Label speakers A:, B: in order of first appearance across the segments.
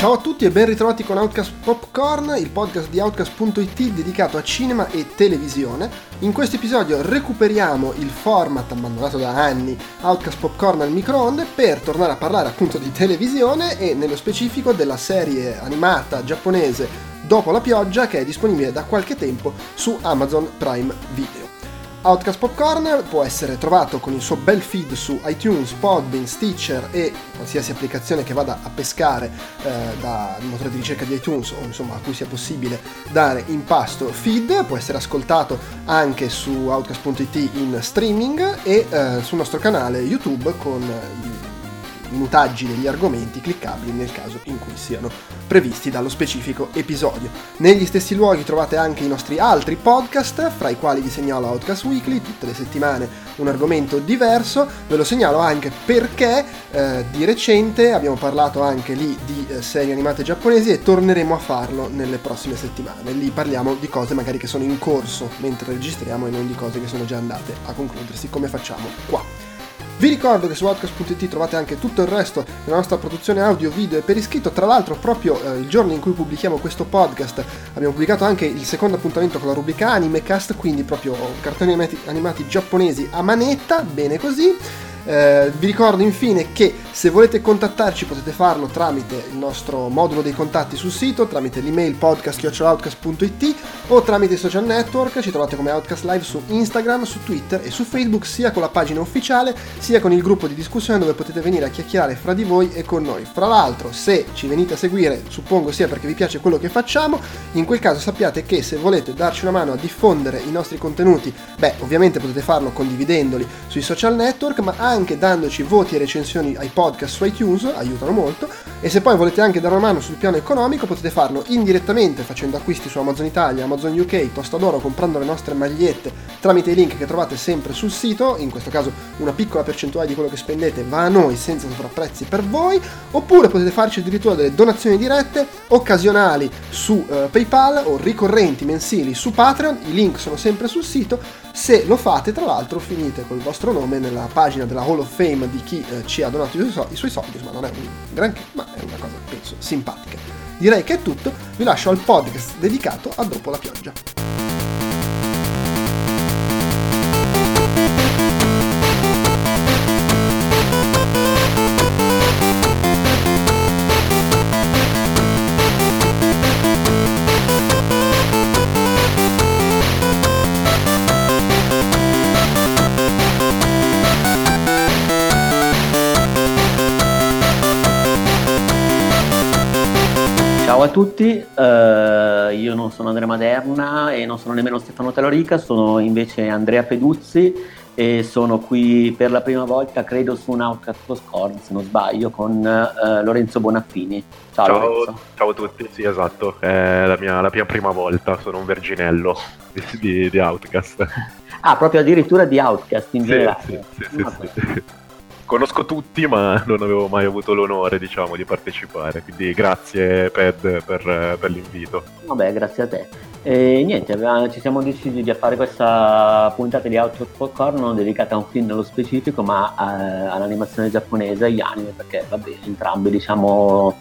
A: Ciao a tutti e ben ritrovati con Outcast Popcorn, il podcast di Outcast.it dedicato a cinema e televisione. In questo episodio recuperiamo il format abbandonato da anni Outcast Popcorn al microonde per tornare a parlare appunto di televisione e nello specifico della serie animata giapponese Dopo la pioggia che è disponibile da qualche tempo su Amazon Prime Video. Outcast Popcorn può essere trovato con il suo bel feed su iTunes, Podbean, Stitcher e qualsiasi applicazione che vada a pescare eh, dal motore di ricerca di iTunes o insomma a cui sia possibile dare in pasto feed, può essere ascoltato anche su outcast.it in streaming e eh, sul nostro canale YouTube con i minutaggi degli argomenti cliccabili nel caso in cui siano previsti dallo specifico episodio. Negli stessi luoghi trovate anche i nostri altri podcast, fra i quali vi segnalo Outcast Weekly, tutte le settimane un argomento diverso, ve lo segnalo anche perché eh, di recente abbiamo parlato anche lì di eh, serie animate giapponesi e torneremo a farlo nelle prossime settimane. Lì parliamo di cose magari che sono in corso mentre registriamo e non di cose che sono già andate a concludersi come facciamo qua. Vi ricordo che su podcast.it trovate anche tutto il resto della nostra produzione audio, video e per iscritto. Tra l'altro, proprio eh, il giorno in cui pubblichiamo questo podcast, abbiamo pubblicato anche il secondo appuntamento con la rubrica Animecast, quindi proprio cartoni animati, animati giapponesi a manetta, bene così. Eh, vi ricordo infine che se volete contattarci potete farlo tramite il nostro modulo dei contatti sul sito, tramite l'email podcast.outcast.it o tramite i social network, ci trovate come Outcast Live su Instagram, su Twitter e su Facebook, sia con la pagina ufficiale sia con il gruppo di discussione dove potete venire a chiacchierare fra di voi e con noi. Fra l'altro, se ci venite a seguire, suppongo sia perché vi piace quello che facciamo, in quel caso sappiate che se volete darci una mano a diffondere i nostri contenuti, beh, ovviamente potete farlo condividendoli sui social network, ma anche anche dandoci voti e recensioni ai podcast su iTunes, aiutano molto, e se poi volete anche dare una mano sul piano economico potete farlo indirettamente facendo acquisti su Amazon Italia, Amazon UK, Tostadoro, comprando le nostre magliette tramite i link che trovate sempre sul sito, in questo caso una piccola percentuale di quello che spendete va a noi senza sovrapprezzi per voi, oppure potete farci addirittura delle donazioni dirette occasionali su uh, PayPal o ricorrenti mensili su Patreon, i link sono sempre sul sito. Se lo fate, tra l'altro, finite col vostro nome nella pagina della Hall of Fame di chi eh, ci ha donato i, su- i suoi soldi, ma non è un granché, ma è una cosa, penso, simpatica. Direi che è tutto, vi lascio al podcast dedicato a Dopo la pioggia.
B: A tutti, uh, io non sono Andrea Maderna e non sono nemmeno Stefano Talorica, sono invece Andrea Peduzzi e sono qui per la prima volta, credo, su un Outcast Score, se non sbaglio, con uh, Lorenzo Bonaffini.
C: Ciao, ciao, Lorenzo. ciao, a tutti, sì esatto, è la mia, la mia prima volta, sono un verginello di, di, di Outcast.
B: Ah, proprio addirittura di Outcast in
C: sì,
B: generale.
C: Sì, sì, sì, sì conosco tutti, ma non avevo mai avuto l'onore, diciamo, di partecipare. Quindi grazie, Ped, per, per l'invito.
B: Vabbè, grazie a te. E niente, ci siamo decisi di fare questa puntata di Outlook Popcorn dedicata a un film nello specifico, ma a, eh, all'animazione giapponese, agli anime, perché vabbè, entrambi diciamo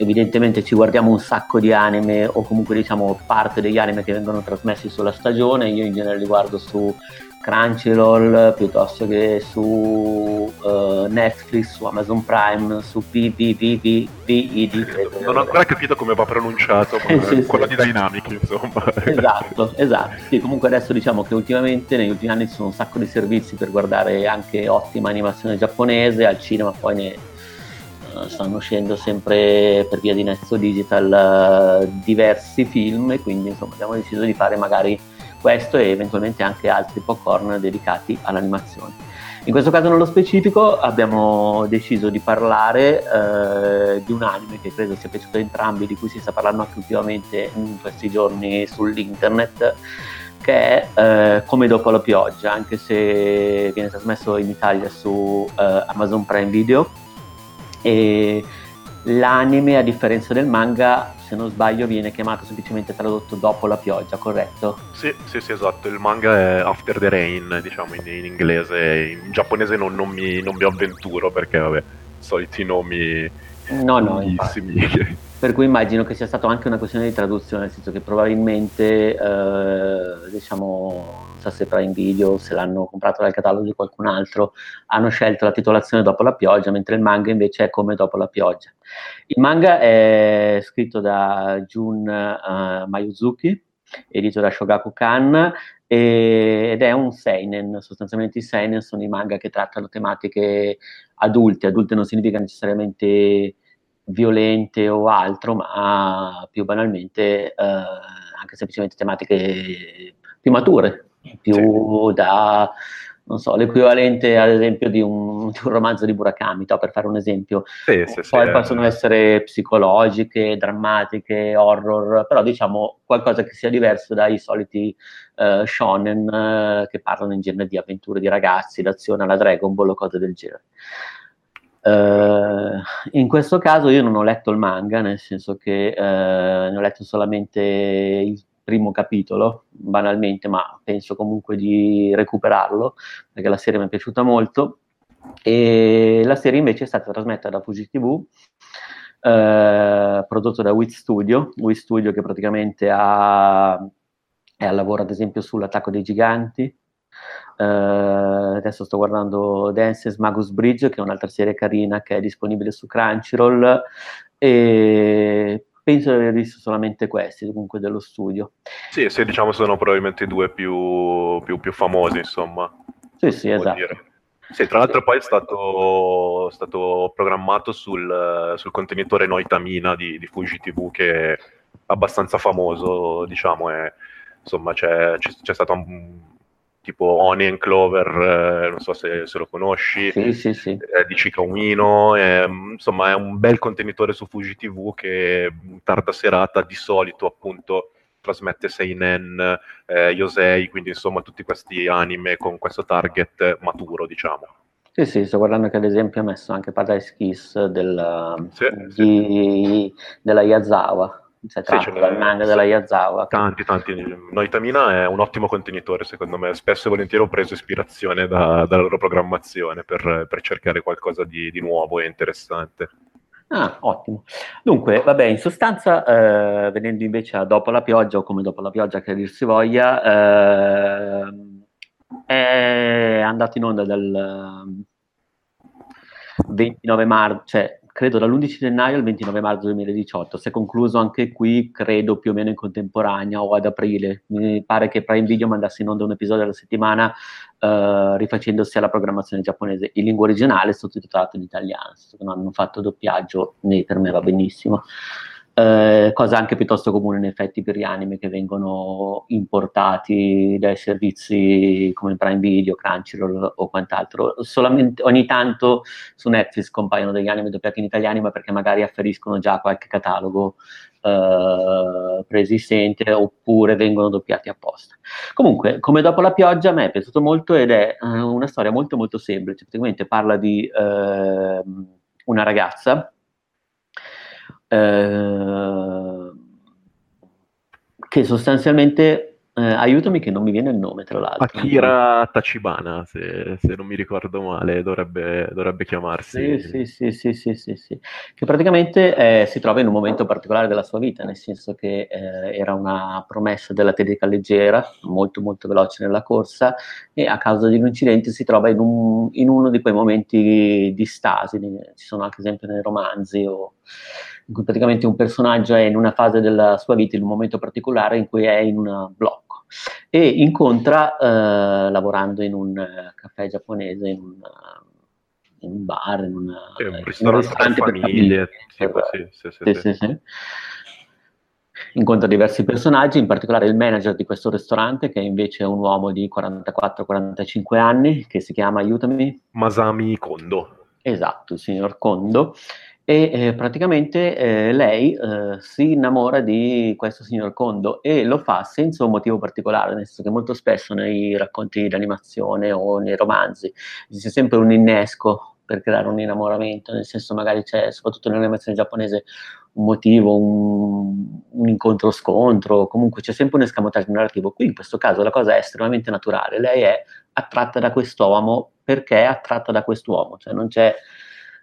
B: evidentemente ci guardiamo un sacco di anime o comunque diciamo parte degli anime che vengono trasmessi sulla stagione, io in genere li guardo su Crunchyroll piuttosto che su uh, Netflix, su Amazon Prime, su PVVVVID.
C: Non ho ancora capito come va pronunciato, ma sì, quello sì. di Dynamic, insomma.
B: Esatto, esatto. Sì, comunque adesso diciamo che ultimamente, negli ultimi anni, ci sono un sacco di servizi per guardare anche ottima animazione giapponese, al cinema poi ne eh, stanno uscendo sempre per via di Netflix Digital diversi film e quindi insomma abbiamo deciso di fare magari questo e eventualmente anche altri popcorn dedicati all'animazione. In questo caso nello specifico abbiamo deciso di parlare eh, di un anime che credo sia piaciuto a entrambi, di cui si sta parlando anche ultimamente in questi giorni sull'internet, che è eh, Come dopo la pioggia, anche se viene trasmesso in Italia su eh, Amazon Prime Video. E l'anime, a differenza del manga, se non sbaglio viene chiamato semplicemente tradotto dopo la pioggia, corretto?
C: Sì, sì, sì, esatto, il manga è After the Rain, diciamo in, in inglese, in giapponese non, non, mi, non, mi, avventuro perché vabbè, soliti nomi
B: no, no, per cui immagino che sia stata anche una questione di traduzione, nel senso che probabilmente, eh, diciamo, so se Prime Video, se l'hanno comprato dal catalogo di qualcun altro, hanno scelto la titolazione dopo la pioggia, mentre il manga invece è come dopo la pioggia. Il manga è scritto da Jun uh, Mayuzuki, edito da Shogaku Kan, ed è un seinen, sostanzialmente i seinen sono i manga che trattano tematiche adulte, adulte non significa necessariamente violente o altro, ma più banalmente eh, anche semplicemente tematiche più mature, più sì. da, non so, l'equivalente ad esempio di un, di un romanzo di Murakami, per fare un esempio. Sì, sì, Poi possono essere psicologiche, drammatiche, horror, però diciamo qualcosa che sia diverso dai soliti uh, shonen uh, che parlano in genere di avventure di ragazzi, d'azione alla Dragon Ball o cose del genere. Uh, in questo caso io non ho letto il manga, nel senso che ne ho letto solamente il primo capitolo, banalmente, ma penso comunque di recuperarlo, perché la serie mi è piaciuta molto. E la serie invece è stata trasmessa da Fuji TV, uh, prodotto da Wit Studio, Wit Studio che praticamente ha, è al lavoro ad esempio sull'attacco dei giganti, Uh, adesso sto guardando Dances Magus Bridge, che è un'altra serie carina che è disponibile su Crunchyroll. E penso di aver visto solamente questi, comunque dello studio.
C: Sì, sì, diciamo sono probabilmente i due più, più, più famosi, insomma.
B: Sì, sì, esatto.
C: Dire. Sì, tra l'altro poi è stato, stato programmato sul, sul, contenitore Noitamina di, di Fuji TV che è abbastanza famoso, diciamo, e, insomma c'è, c'è, c'è stato un, tipo Oni and Clover, eh, non so se, se, lo conosci,
B: sì, sì, sì.
C: Eh, di Chica Umino, eh, insomma è un bel contenitore su Fuji TV che in tarda serata di solito appunto trasmette Seinen, eh, Yosei, quindi insomma tutti questi anime con questo target maturo diciamo.
B: Sì, sì, sto guardando che ad esempio ha messo anche Paradise Kiss del, sì, di, della Yazawa cioè tratto sì, dal manga della Yazawa.
C: Tanti, tanti. Noitamina è un ottimo contenitore, secondo me. Spesso e volentieri ho preso ispirazione da, dalla loro programmazione per, per cercare qualcosa di, di, nuovo e interessante.
B: Ah, ottimo. Dunque, vabbè, in sostanza, eh, venendo invece a Dopo la pioggia, o come Dopo la pioggia che dir si voglia, eh, è andato in onda dal 29 marzo, cioè credo dall'11 gennaio al 29 marzo 2018. Si è concluso anche qui, credo più o meno in contemporanea o ad aprile. Mi pare che Prime Video mandasse in onda un episodio alla settimana uh, rifacendosi alla programmazione giapponese in lingua originale sottotitolato in italiano. Non hanno fatto doppiaggio, né per me va benissimo. Eh, cosa anche piuttosto comune in effetti per gli anime che vengono importati dai servizi come Prime Video, Crunchyroll o quant'altro. Solamente ogni tanto su Netflix compaiono degli anime doppiati in italiano, ma perché magari afferiscono già qualche catalogo eh, preesistente oppure vengono doppiati apposta. Comunque, come dopo la pioggia, a me è piaciuto molto ed è uh, una storia molto molto semplice. Praticamente parla di uh, una ragazza eh, che sostanzialmente eh, aiutami che non mi viene il nome, tra l'altro.
C: Akira Tachibana, se, se non mi ricordo male, dovrebbe, dovrebbe chiamarsi.
B: Sì, sì, sì, sì, sì, sì, Che praticamente eh, si trova in un momento particolare della sua vita, nel senso che eh, era una promessa dell'atletica leggera, molto molto veloce nella corsa, e a causa di un incidente si trova in, un, in uno di quei momenti di stasi, ci sono anche esempio nei romanzi o in cui praticamente un personaggio è in una fase della sua vita, in un momento particolare in cui è in un blocco e incontra, eh, lavorando in un uh, caffè giapponese, in un, uh, in un bar, in, una,
C: sì, un ristorante, un ristorante per famiglie.
B: famiglie. Sì, sì, sì, sì, Incontra diversi personaggi, in particolare il manager di questo ristorante, che è invece un uomo di 44-45 anni, che si chiama, aiutami.
C: Masami Kondo.
B: Esatto, il signor Kondo, e eh, praticamente eh, lei eh, si innamora di questo signor Kondo e lo fa senza un motivo particolare, nel senso che molto spesso nei racconti d'animazione o nei romanzi c'è sempre un innesco per creare un innamoramento, nel senso magari c'è, soprattutto nell'animazione giapponese, un motivo, un, un incontro-scontro, comunque c'è sempre un escamotaggio narrativo. Qui in questo caso la cosa è estremamente naturale, lei è attratta da quest'uomo perché è attratta da quest'uomo, cioè non c'è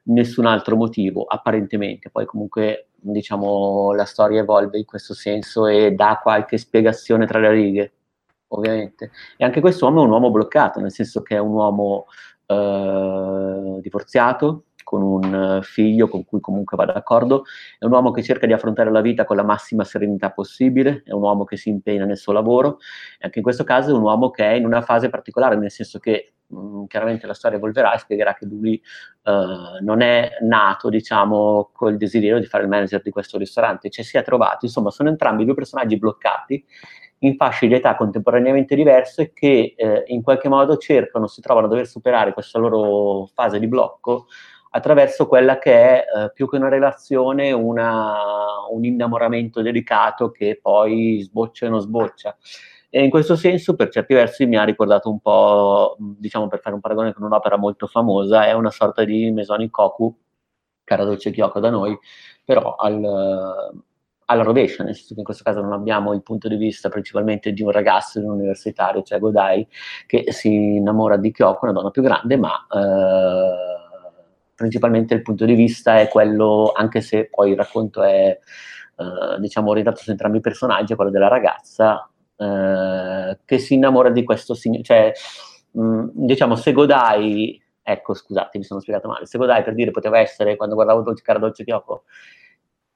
B: nessun altro motivo, apparentemente. Poi comunque diciamo, la storia evolve in questo senso e dà qualche spiegazione tra le righe, ovviamente. E anche questo uomo è un uomo bloccato, nel senso che è un uomo eh, divorziato, con un figlio con cui comunque va d'accordo, è un uomo che cerca di affrontare la vita con la massima serenità possibile, è un uomo che si impegna nel suo lavoro, e anche in questo caso è un uomo che è in una fase particolare, nel senso che mm, chiaramente la storia evolverà e spiegherà che lui uh, non è nato, diciamo, col desiderio di fare il manager di questo ristorante, ci si è trovato, insomma, sono entrambi due personaggi bloccati in fasce di età contemporaneamente diverse che eh, in qualche modo cercano, si trovano a dover superare questa loro fase di blocco attraverso quella che è eh, più che una relazione, una, un innamoramento delicato che poi sboccia e non sboccia. E in questo senso, per certi versi, mi ha ricordato un po', diciamo per fare un paragone con un'opera molto famosa, è una sorta di Mesoni Koku, cara dolce Kyoko da noi, però al, alla rovescia, nel senso che in questo caso non abbiamo il punto di vista principalmente di un ragazzo di un universitario, cioè Godai, che si innamora di Kyoko, una donna più grande, ma... Eh, principalmente il punto di vista è quello, anche se poi il racconto è eh, diciamo orientato su entrambi i personaggi, quello della ragazza eh, che si innamora di questo signore, cioè mm, diciamo se Godai, ecco scusate mi sono spiegato male, se Godai per dire poteva essere quando guardavo Dolce Cara Dolce Chioco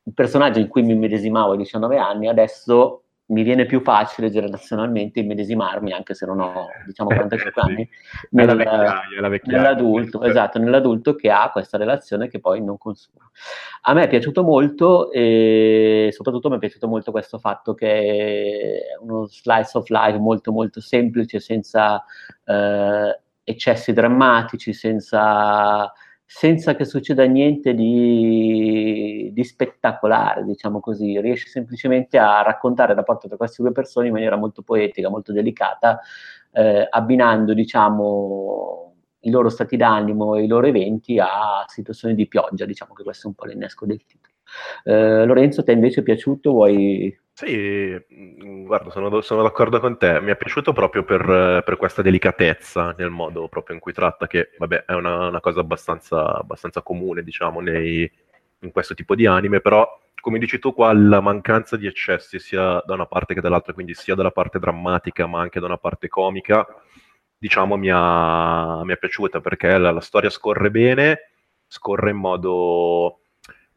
B: il personaggio in cui mi medesimavo a 19 anni, adesso mi viene più facile generazionalmente immedesimarmi, anche se non ho, diciamo, 45 eh, anni, nel, vecchiaia, vecchiaia, nell'adulto, esatto, nell'adulto che ha questa relazione che poi non consuma. A me è piaciuto molto e soprattutto mi è piaciuto molto questo fatto che è uno slice of life molto molto semplice, senza eh, eccessi drammatici, senza senza che succeda niente di, di, spettacolare, diciamo così, riesce semplicemente a raccontare il rapporto tra queste due persone in maniera molto poetica, molto delicata, eh, abbinando, diciamo, i loro stati d'animo e i loro eventi a situazioni di pioggia, diciamo che questo è un po' l'innesco del titolo. Eh, Lorenzo, ti è invece piaciuto? Vuoi
C: sì, mm, guarda, sono, sono, d'accordo con te. Mi è piaciuto proprio per, per, questa delicatezza nel modo proprio in cui tratta, che vabbè è una, una cosa abbastanza, abbastanza, comune, diciamo, nei, in questo tipo di anime, però come dici tu qua, la mancanza di eccessi sia da una parte che dall'altra, quindi sia dalla parte drammatica ma anche da una parte comica, diciamo mi, ha, mi è piaciuta perché la, la storia scorre bene, scorre in modo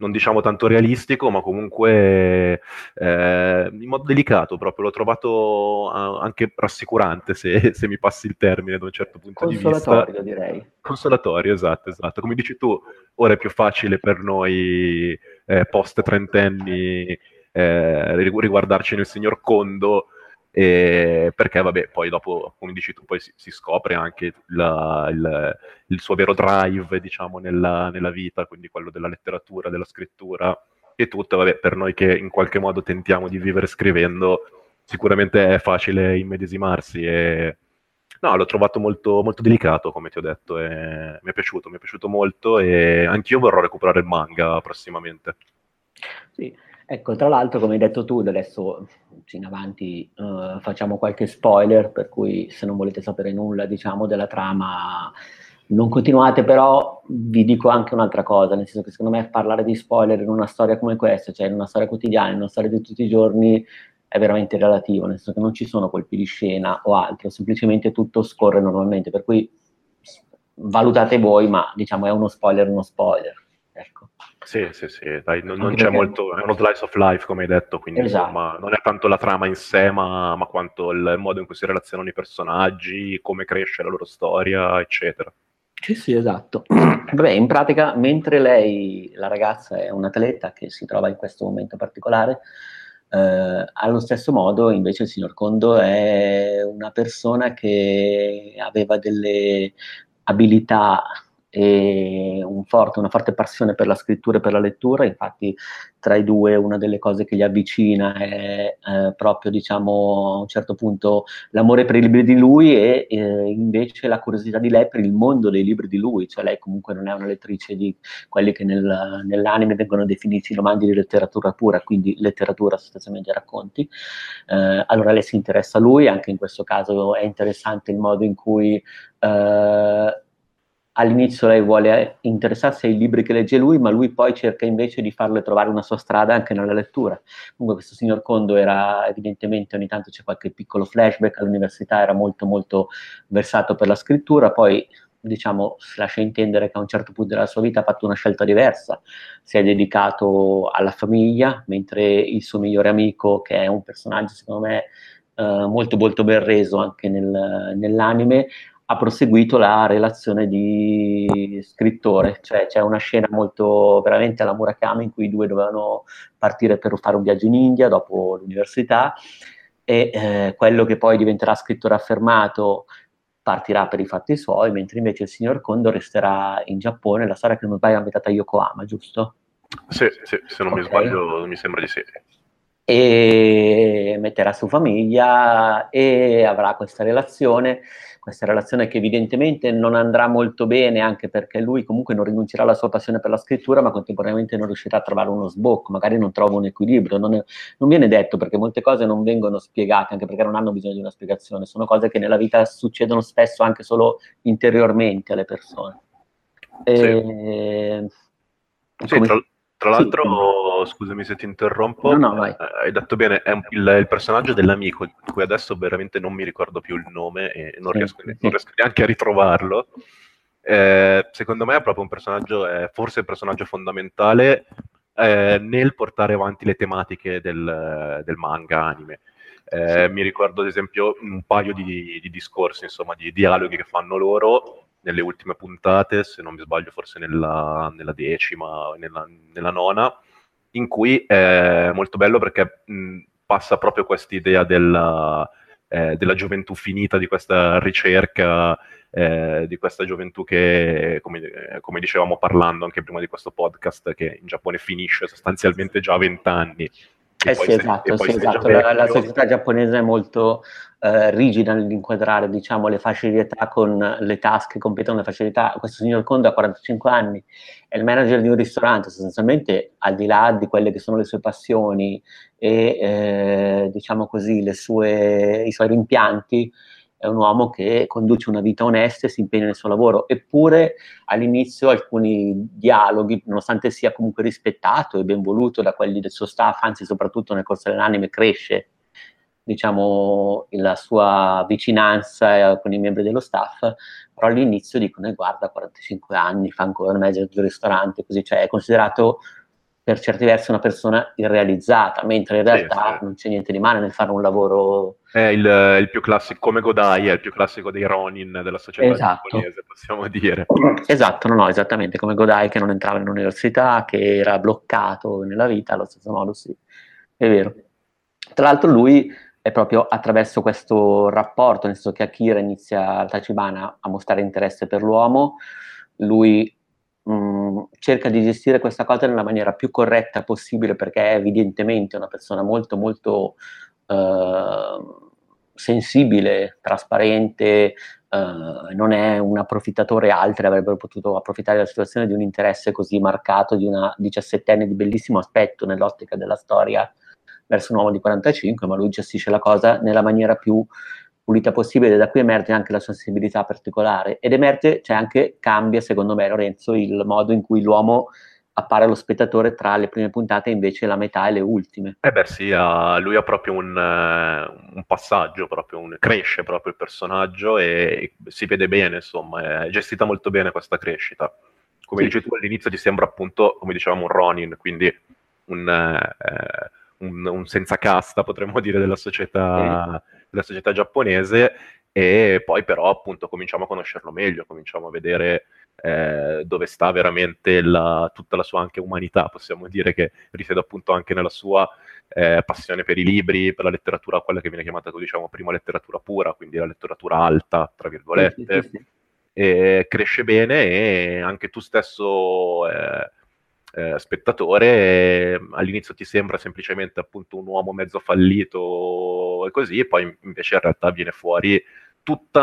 C: non diciamo tanto realistico, ma comunque eh, in modo delicato proprio. L'ho trovato anche rassicurante, se, se, mi passi il termine da un certo punto di vista.
B: Consolatorio, direi.
C: Consolatorio, esatto, esatto. Come dici tu, ora è più facile per noi eh, post trentenni eh, riguardarci nel signor Condo e perché vabbè poi dopo come dici tu poi si, si scopre anche la, il, il, suo vero drive diciamo nella, nella, vita quindi quello della letteratura della scrittura e tutto. Vabbè per noi che in qualche modo tentiamo di vivere scrivendo sicuramente è facile immedesimarsi e no l'ho trovato molto, molto delicato come ti ho detto e mi è piaciuto mi è piaciuto molto e anch'io vorrò recuperare il manga prossimamente
B: sì Ecco, tra l'altro, come hai detto tu, adesso in avanti uh, facciamo qualche spoiler, per cui se non volete sapere nulla, diciamo, della trama, non continuate, però vi dico anche un'altra cosa, nel senso che secondo me parlare di spoiler in una storia come questa, cioè in una storia quotidiana, in una storia di tutti i giorni, è veramente relativo, nel senso che non ci sono colpi di scena o altro, semplicemente tutto scorre normalmente, per cui valutate voi, ma diciamo è uno spoiler, uno spoiler.
C: Sì, sì, sì, dai, non, non c'è molto, è uno slice of life come hai detto, quindi esatto. insomma non è tanto la trama in sé, ma, ma, quanto il modo in cui si relazionano i personaggi, come cresce la loro storia, eccetera.
B: Sì, sì, esatto. Vabbè, in pratica, mentre lei, la ragazza, è un atleta che si trova in questo momento particolare, eh, allo stesso modo invece il signor Kondo è una persona che aveva delle abilità e un forte, una forte passione per la scrittura e per la lettura, infatti tra i due una delle cose che li avvicina è eh, proprio diciamo a un certo punto l'amore per i libri di lui e eh, invece la curiosità di lei per il mondo dei libri di lui, cioè lei comunque non è una lettrice di quelli che nel, nell'anime vengono definiti romanzi di letteratura pura, quindi letteratura sostanzialmente racconti, eh, allora lei si interessa a lui, anche in questo caso è interessante il modo in cui Uh, all'inizio lei vuole interessarsi ai libri che legge lui, ma lui poi cerca invece di farle trovare una sua strada anche nella lettura. Comunque questo signor Kondo era evidentemente, ogni tanto c'è qualche piccolo flashback, all'università era molto molto versato per la scrittura, poi diciamo si lascia intendere che a un certo punto della sua vita ha fatto una scelta diversa, si è dedicato alla famiglia, mentre il suo migliore amico, che è un personaggio secondo me eh, molto molto ben reso anche nel, nell'anime, ha proseguito la relazione di scrittore, cioè c'è una scena molto veramente alla Murakami in cui i due dovevano partire per fare un viaggio in India dopo l'università e eh, quello che poi diventerà scrittore affermato partirà per i fatti suoi, mentre invece il signor Kondo resterà in Giappone, la storia che non vai ambientata a Yokohama, giusto?
C: Sì, sì se non okay. mi sbaglio mi sembra di sì
B: e metterà su famiglia e avrà questa relazione, questa relazione che evidentemente non andrà molto bene anche perché lui comunque non rinuncerà alla sua passione per la scrittura ma contemporaneamente non riuscirà a trovare uno sbocco, magari non trova un equilibrio, non, è, non viene detto perché molte cose non vengono spiegate anche perché non hanno bisogno di una spiegazione, sono cose che nella vita succedono spesso anche solo interiormente alle persone.
C: Sì. E, sì, tra, tra l'altro, sì. scusami se ti interrompo, no, no, eh, hai detto bene, è il, il, personaggio dell'amico, di cui adesso veramente non mi ricordo più il nome e non, sì. riesco, non riesco, neanche a ritrovarlo. Eh, secondo me è proprio un personaggio, è forse il personaggio fondamentale eh, nel portare avanti le tematiche del, del manga anime. Eh. Mi ricordo ad esempio un paio di, di discorsi, insomma, di dialoghi che fanno loro nelle ultime puntate, se non mi sbaglio forse nella, nella decima, nella, nella, nona, in cui è molto bello perché mh, passa proprio questa idea della, eh, della, gioventù finita, di questa ricerca, eh, di questa gioventù che, come, eh, come, dicevamo parlando anche prima di questo podcast, che in Giappone finisce sostanzialmente già a vent'anni
B: eh sì, esatto, sì, esatto. La, la, società giapponese è molto eh, rigida nell'inquadrare diciamo, le facilità con le tasche, competono le facilità. Questo signor Kondo ha 45 anni, è il manager di un ristorante, sostanzialmente al di là di quelle che sono le sue passioni e eh, diciamo così, sue, i suoi rimpianti, è un uomo che conduce una vita onesta e si impegna nel suo lavoro, eppure all'inizio alcuni dialoghi, nonostante sia comunque rispettato e ben voluto da quelli del suo staff, anzi soprattutto nel corso dell'anime cresce diciamo, la sua vicinanza con i membri dello staff, però all'inizio dicono, eh, guarda, 45 anni, fa ancora il manager del ristorante, così, cioè è considerato per certi versi una persona irrealizzata, mentre in realtà sì, sì. non c'è niente di male nel fare un lavoro.
C: È il, il, più classico, come Godai, è il più classico dei Ronin della società esatto. giapponese, possiamo dire.
B: Esatto, no, no, esattamente, come Godai che non entrava in università, che era bloccato nella vita, allo stesso modo sì, è vero. Tra l'altro lui è proprio attraverso questo rapporto, nel senso che Akira inizia al Tachibana a mostrare interesse per l'uomo, lui mm, cerca di gestire questa cosa nella maniera più corretta possibile perché è evidentemente una persona molto molto eh, sensibile, trasparente, Uh, non è un approfittatore, altri avrebbero potuto approfittare della situazione di un interesse così marcato di una diciassettenne di bellissimo aspetto nell'ottica della storia verso un uomo di 45, ma lui gestisce la cosa nella maniera più pulita possibile, da qui emerge anche la sensibilità particolare ed emerge, cioè anche cambia, secondo me, Lorenzo, il modo in cui l'uomo appare allo spettatore tra le prime puntate e invece la metà e le ultime.
C: Eh beh sì, uh, lui ha proprio un, uh, un passaggio, proprio un, cresce proprio il personaggio e, e si vede bene, insomma, è gestita molto bene questa crescita. Come sì. dici tu all'inizio ti sembra appunto, come dicevamo, un Ronin, quindi un, eh, un, un senza casta, potremmo dire, della società, sì. Della società giapponese e poi però appunto cominciamo a conoscerlo meglio, cominciamo a vedere eh, dove sta veramente la, tutta la sua anche umanità, possiamo dire che risiede appunto anche nella sua eh, passione per i libri, per la letteratura, quella che viene chiamata, diciamo, prima letteratura pura, quindi la letteratura alta, tra virgolette, sì, sì, e cresce bene e anche tu stesso... Eh, eh, spettatore, eh, all'inizio ti sembra semplicemente appunto un uomo mezzo fallito e così, e poi invece in realtà viene fuori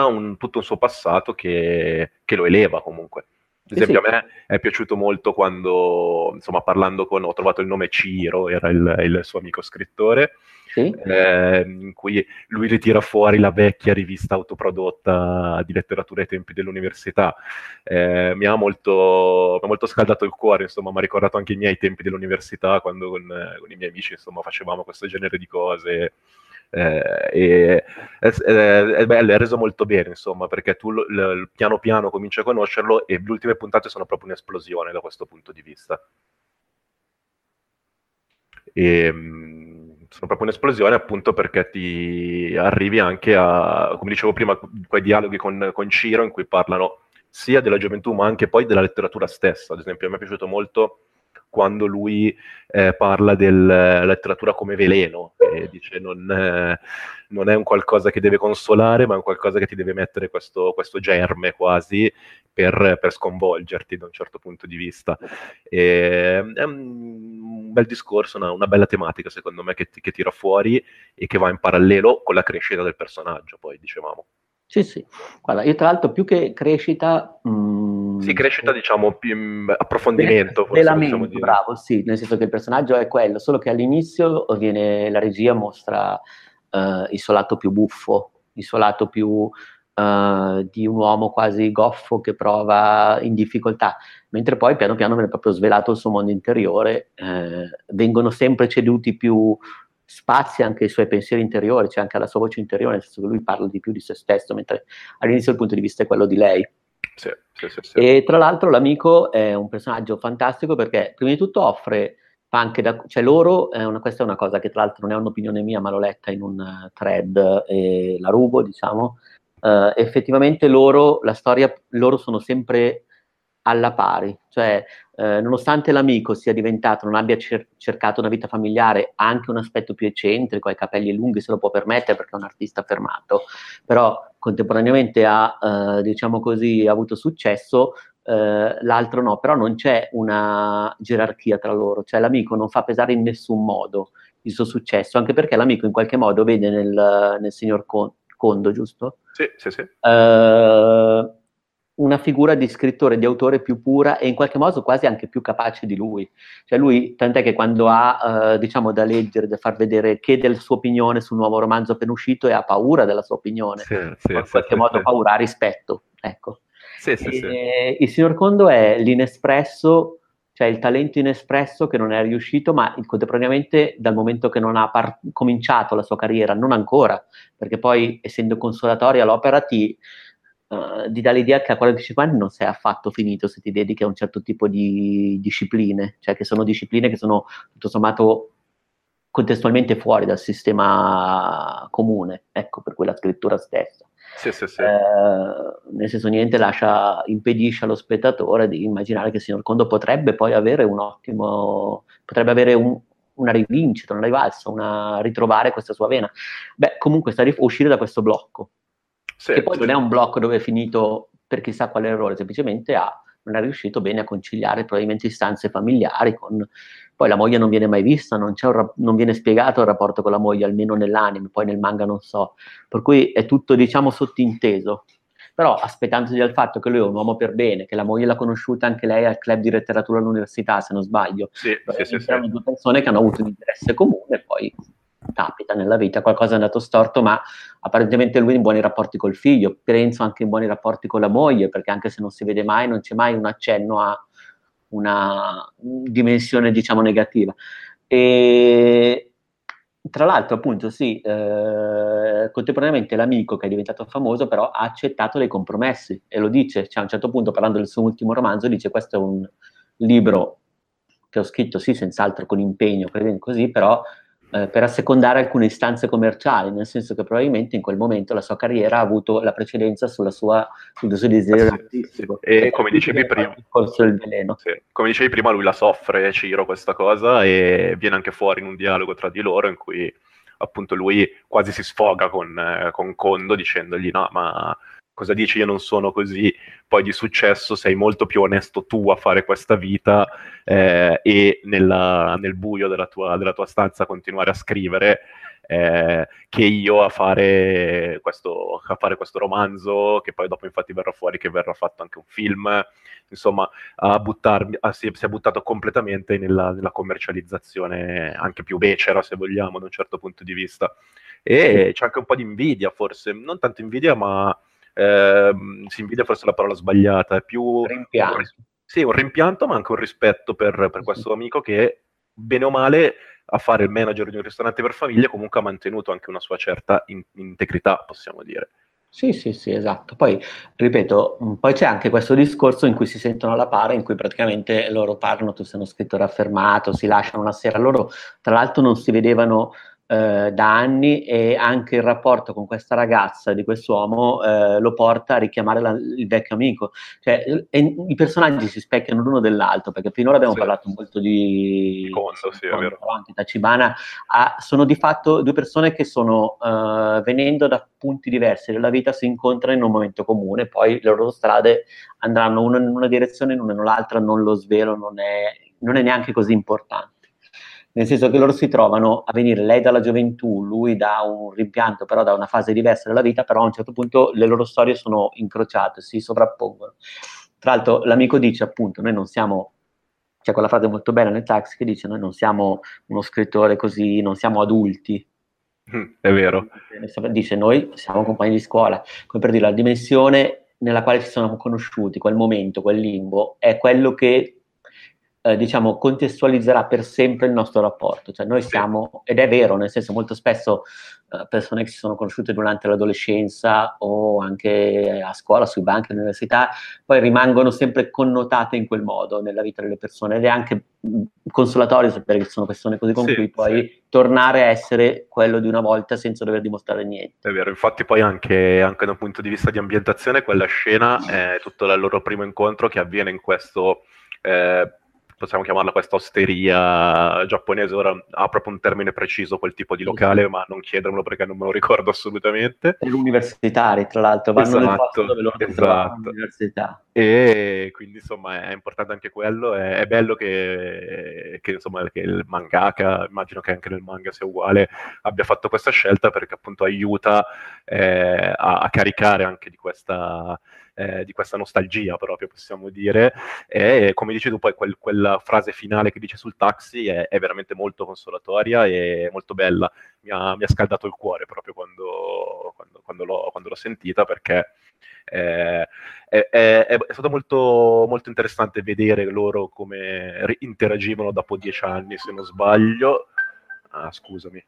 C: un, tutto un suo passato che, che lo eleva comunque. Ad esempio, sì, a me è piaciuto molto quando, insomma, parlando con, ho trovato il nome Ciro, era il, il suo amico scrittore, sì. eh, in cui lui ritira fuori la vecchia rivista autoprodotta di letteratura ai tempi dell'università. Eh, mi, ha molto, mi, ha molto, scaldato il cuore, insomma, mi ha ricordato anche i miei tempi dell'università, quando con, con i miei amici, insomma, facevamo questo genere di cose. Eh, e è, è, è, bello, è reso molto bene, insomma, perché tu l, l, piano piano cominci a conoscerlo e le ultime puntate sono proprio un'esplosione da questo punto di vista. E, ehm, sono proprio un'esplosione appunto perché ti arrivi anche a, come dicevo prima, quei dialoghi con, con Ciro in cui parlano sia della gioventù ma anche poi della letteratura stessa. Ad esempio, a me è piaciuto molto quando lui eh, parla della letteratura come veleno, e dice non, eh, non, è un qualcosa che deve consolare, ma è un qualcosa che ti deve mettere questo, questo germe quasi per, per, sconvolgerti da un certo punto di vista. E, è un bel discorso, una, una bella tematica secondo me che, che tira fuori e che va in parallelo con la crescita del personaggio, poi dicevamo.
B: Sì, sì. Guarda, io tra l'altro più che crescita... Mh, mm,
C: sì, crescita diciamo più mm, approfondimento.
B: Svelamento, bravo, sì, nel senso che il personaggio è quello, solo che all'inizio viene, la regia mostra uh, il suo lato più buffo, il suo lato più uh, di un uomo quasi goffo che prova in difficoltà, mentre poi piano piano viene proprio svelato il suo mondo interiore, eh, vengono sempre ceduti più spazia anche i suoi pensieri interiori, c'è cioè anche la sua voce interiore, nel senso che lui parla di più di se stesso, mentre all'inizio il punto di vista è quello di lei.
C: Sì, sì, sì, sì.
B: E tra l'altro l'amico è un personaggio fantastico perché prima di tutto offre anche da, cioè loro, è una, questa è una cosa che tra l'altro non è un'opinione mia, ma l'ho letta in un uh, thread e la rubo, diciamo, uh, effettivamente loro, la storia, loro sono sempre alla pari, cioè eh, nonostante l'amico sia diventato, non abbia cer- cercato una vita familiare, ha anche un aspetto più eccentrico, ha i capelli lunghi, se lo può permettere perché è un artista affermato, però contemporaneamente ha, eh, diciamo così, avuto successo, eh, l'altro no, però non c'è una gerarchia tra loro, cioè l'amico non fa pesare in nessun modo il suo successo, anche perché l'amico in qualche modo vede nel, nel signor Con- Condo, giusto?
C: Sì, sì, sì.
B: Uh, una figura di scrittore, di autore più pura e in qualche modo quasi anche più capace di lui. Cioè lui, tant'è che quando ha, eh, diciamo, da leggere, da far vedere, chiede la sua opinione sul nuovo romanzo appena uscito e ha paura della sua opinione. Sì, sì, in qualche sì, modo paura, rispetto, ecco. E, il signor Condo è l'inespresso, cioè il talento inespresso che non è riuscito, ma contemporaneamente dal momento che non ha par- cominciato la sua carriera, non ancora, perché poi essendo consolatoria l'opera ti uh, ti dà l'idea che a 45 anni non sei affatto finito se ti dedichi a un certo tipo di discipline, cioè che sono discipline che sono tutto sommato contestualmente fuori dal sistema comune, ecco, per quella scrittura stessa.
C: Sì, sì, sì.
B: Eh, nel senso niente lascia, impedisce allo spettatore di immaginare che il signor Condo potrebbe poi avere un ottimo, potrebbe avere un, una rivincita, una rivalsa, una, ritrovare questa sua vena. Beh, comunque sta uscire da questo blocco, sì, che poi non è un blocco dove è finito per chissà quale errore, semplicemente ha, non è riuscito bene a conciliare probabilmente istanze familiari con... Poi la moglie non viene mai vista, non, un, non, viene spiegato il rapporto con la moglie, almeno nell'anime, poi nel manga non so. Per cui è tutto, diciamo, sottinteso. Però aspettandosi dal fatto che lui è un uomo per bene, che la moglie l'ha conosciuta anche lei al club di letteratura all'università, se non sbaglio.
C: Sì, sì, sì,
B: sì. due persone che hanno avuto un interesse comune poi capita nella vita, qualcosa è andato storto, ma apparentemente lui in buoni rapporti col figlio, penso anche in buoni rapporti con la moglie, perché anche se non si vede mai, non c'è mai un accenno a una dimensione, diciamo, negativa. E tra l'altro, appunto, sì, eh, contemporaneamente l'amico che è diventato famoso, però ha accettato dei compromessi e lo dice, cioè a un certo punto, parlando del suo ultimo romanzo, dice questo è un libro che ho scritto, sì, senz'altro con impegno, così, però eh, per assecondare alcune istanze commerciali, nel senso che probabilmente in quel momento la sua carriera ha avuto la precedenza sulla sua, sul suo desiderio artistico.
C: Sì. E come dicevi prima, sì. come dicevi prima, lui la soffre, Ciro, questa cosa, e viene anche fuori in un dialogo tra di loro in cui appunto lui quasi si sfoga con, eh, con Kondo dicendogli no, ma cosa dici io non sono così, poi di successo sei molto più onesto tu a fare questa vita eh, e nella, nel buio della tua, della tua, stanza continuare a scrivere, eh, che io a fare, questo, a fare questo romanzo, che poi dopo infatti verrà fuori che verrà fatto anche un film, insomma, a buttarmi, a, si, è buttato completamente nella, nella, commercializzazione anche più becera, se vogliamo, da un certo punto di vista. E c'è anche un po' di invidia, forse, non tanto invidia, ma eh, si invidia forse la parola sbagliata, è più...
B: Rimpianto.
C: Sì, un rimpianto, ma anche un rispetto per, per questo amico che, bene o male, a fare il manager di un ristorante per famiglie comunque ha mantenuto anche una sua certa in- integrità, possiamo dire.
B: Sì, sì, sì, esatto. Poi, ripeto, poi c'è anche questo discorso in cui si sentono alla pari, in cui praticamente loro parlano, tu sei uno scrittore affermato, si lasciano una sera. Loro, tra l'altro, non si vedevano eh, da anni e anche il rapporto con questa ragazza di quest'uomo eh, lo porta a richiamare la, il vecchio amico. Cioè, e, i personaggi si specchiano l'uno dell'altro, perché finora abbiamo sì. parlato molto di,
C: di Conso, sì, è vero.
B: Avanti, Tachibana, ah, sono di fatto due persone che sono uh, venendo da punti diversi della vita, si incontrano in un momento comune, poi le loro strade andranno una in una direzione e una nell'altra, non lo svelo, non è, non è neanche così importante nel senso che loro si trovano a venire lei dalla gioventù, lui da un rimpianto, però da una fase diversa della vita, però a un certo punto le loro storie sono incrociate, si sovrappongono. Tra l'altro l'amico dice appunto, noi non siamo, c'è quella frase molto bella nel taxi che dice, noi non siamo uno scrittore così, non siamo adulti.
C: Mm, è vero.
B: Dice, noi siamo compagni di scuola, come per dire, la dimensione nella quale ci siamo conosciuti, quel momento, quel limbo, è quello che eh, diciamo, contestualizzerà per sempre il nostro rapporto. Cioè noi siamo, ed è vero, nel senso molto spesso eh, persone che si sono conosciute durante l'adolescenza o anche a scuola, sui banchi dell'università, poi rimangono sempre connotate in quel modo nella vita delle persone ed è anche consolatorio sapere che sono persone così con sì, cui puoi sì. tornare a essere quello di una volta senza dover dimostrare niente.
C: È vero, infatti poi anche, anche da un punto di vista di ambientazione quella scena è tutto il loro primo incontro che avviene in questo... Eh, possiamo chiamarla questa osteria giapponese, ora ha proprio un termine preciso quel tipo di locale, ma non chiedermelo perché non me lo ricordo assolutamente.
B: E l'universitari, tra l'altro, vanno esatto, nel posto dove loro
C: esatto. l'università. E quindi insomma è importante anche quello, è, è bello che, che, insomma, che il mangaka, immagino che anche nel manga sia uguale, abbia fatto questa scelta perché appunto aiuta eh, a, a caricare anche di questa eh, di questa nostalgia proprio, possiamo dire, e come dici tu poi quel, quella frase finale che dice sul taxi è, è, veramente molto consolatoria e molto bella, mi ha, mi ha scaldato il cuore proprio quando, quando, quando, l'ho, quando l'ho, sentita perché... Eh, è, è, è, stato molto, molto interessante vedere loro come interagivano dopo dieci anni, se non sbaglio. Ah, scusami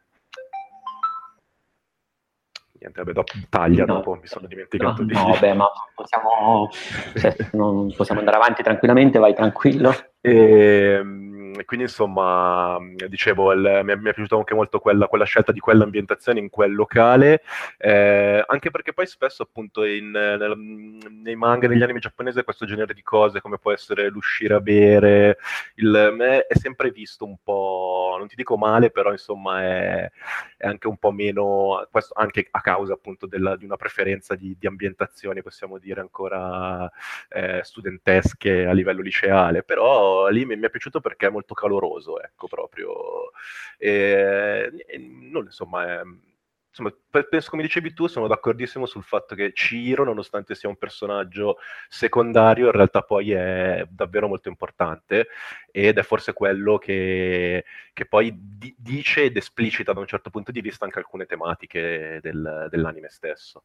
C: niente, vabbè, dopo taglia, no, dopo mi sono dimenticato
B: no,
C: di...
B: No, beh, ma possiamo, cioè, non possiamo andare avanti tranquillamente, vai tranquillo.
C: E, ehm, quindi insomma, dicevo, il, mi, è, mi, è, piaciuta anche molto quella, quella, scelta di quell'ambientazione in quel locale, eh, anche perché poi spesso appunto in, nel, nei manga, negli anime giapponesi questo genere di cose, come può essere l'uscire a bere, il, è sempre visto un po', non ti dico male, però insomma è, è anche un po' meno, questo anche a causa appunto della, di una preferenza di, di, ambientazioni, possiamo dire ancora eh, studentesche a livello liceale, però lì mi, mi, è piaciuto perché è molto caloroso, ecco, proprio. E, e non, insomma, è, insomma, penso come dicevi tu, sono d'accordissimo sul fatto che Ciro, nonostante sia un personaggio secondario, in realtà poi è davvero molto importante ed è forse quello che, che poi di- dice ed esplicita da un certo punto di vista anche alcune tematiche del, dell'anime stesso.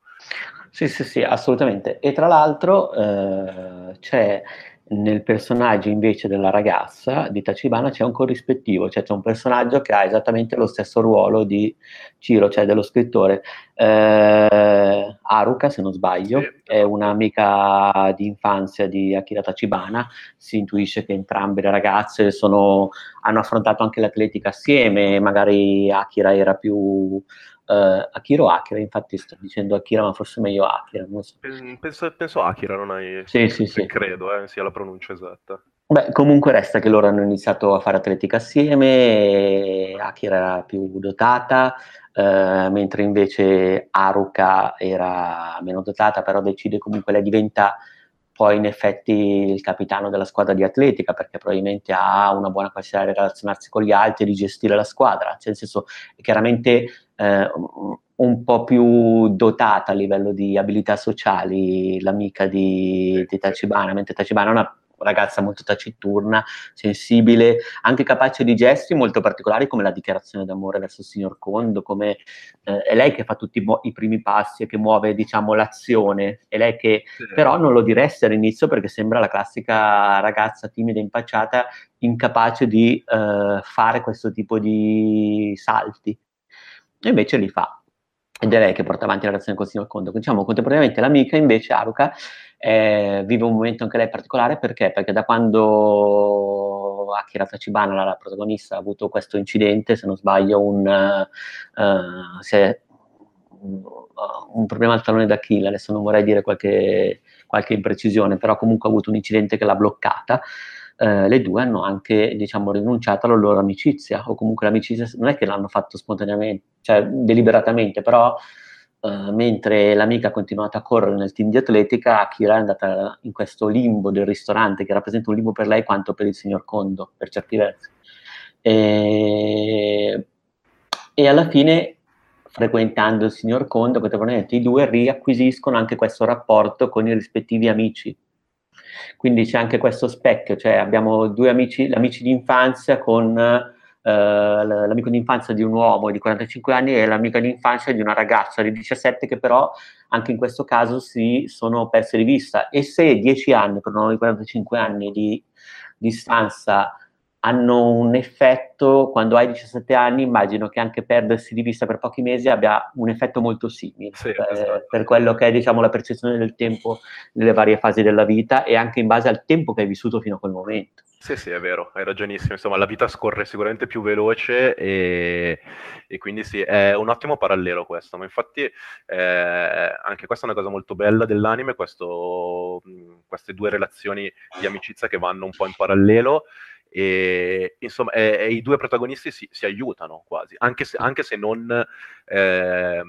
B: Sì, sì, sì, assolutamente. E tra l'altro eh, c'è nel personaggio invece della ragazza di Tachibana c'è un corrispettivo, cioè c'è un personaggio che ha esattamente lo stesso ruolo di Ciro, cioè dello scrittore. Eh, Haruka, se non sbaglio, è un'amica di infanzia di Akira Tachibana, si intuisce che entrambe le ragazze sono, hanno affrontato anche l'atletica assieme, magari Akira era più Uh, Akira o Akira, infatti sto dicendo Akira, ma forse meglio Akira. So.
C: penso, penso Akira, non hai...
B: Sì, sì, sì.
C: Credo eh, sia la pronuncia esatta.
B: Beh, comunque resta che loro hanno iniziato a fare atletica assieme, Akira era più dotata, uh, mentre invece Haruka era meno dotata, però decide comunque, lei diventa poi in effetti il capitano della squadra di atletica perché probabilmente ha una buona capacità di relazionarsi con gli altri, di gestire la squadra, cioè nel senso è chiaramente eh, un po' più dotata a livello di abilità sociali l'amica di, di Tachibana, mentre Tachibana è una ragazza molto taciturna, sensibile, anche capace di gesti molto particolari come la dichiarazione d'amore verso il signor Kondo, come eh, è lei che fa tutti i, mo- i, primi passi e che muove diciamo l'azione, è lei che sì. però non lo diresti all'inizio perché sembra la classica ragazza timida e impacciata, incapace di eh, fare questo tipo di salti, e invece li fa. Ed è lei che porta avanti la relazione con il signor Kondo. Diciamo contemporaneamente l'amica invece, Aruka, eh, vive un momento anche lei particolare perché? Perché da quando Akira Tachibana, la, la protagonista, ha avuto questo incidente, se non sbaglio, un, uh, è, un, un problema al tallone d'Achille, adesso non vorrei dire qualche, qualche imprecisione, però comunque ha avuto un incidente che l'ha bloccata. Uh, le due hanno anche diciamo rinunciato alla loro amicizia o comunque l'amicizia non è che l'hanno fatto spontaneamente, cioè deliberatamente, però Uh, mentre l'amica ha continuato a correre nel team di atletica, Akira è andata in questo limbo del ristorante che rappresenta un limbo per lei quanto per il signor Kondo, per certi versi. E, e alla fine, frequentando il signor Kondo, i due riacquisiscono anche questo rapporto con i rispettivi amici. Quindi c'è anche questo specchio, cioè abbiamo due amici, amici di infanzia con eh, l'amico d'infanzia di un uomo di 45 anni e l'amica d'infanzia di una ragazza di 17 che però anche in questo caso si sono perse di vista. E se 10 anni per un uomo di 45 anni di distanza hanno un effetto quando hai 17 anni immagino che anche perdersi di vista per pochi mesi abbia un effetto molto simile sì, eh, esatto. per quello che è diciamo la percezione del tempo nelle varie fasi della vita e anche in base al tempo che hai vissuto fino a quel momento
C: sì, sì, è vero, hai ragionissimo. Insomma, la vita scorre sicuramente più veloce e, e quindi sì, è un ottimo parallelo questo. Ma infatti eh, anche questa è una cosa molto bella dell'anime, questo, queste due relazioni di amicizia che vanno un po' in parallelo e insomma e, e i due protagonisti si, si aiutano quasi, anche se, anche se non eh,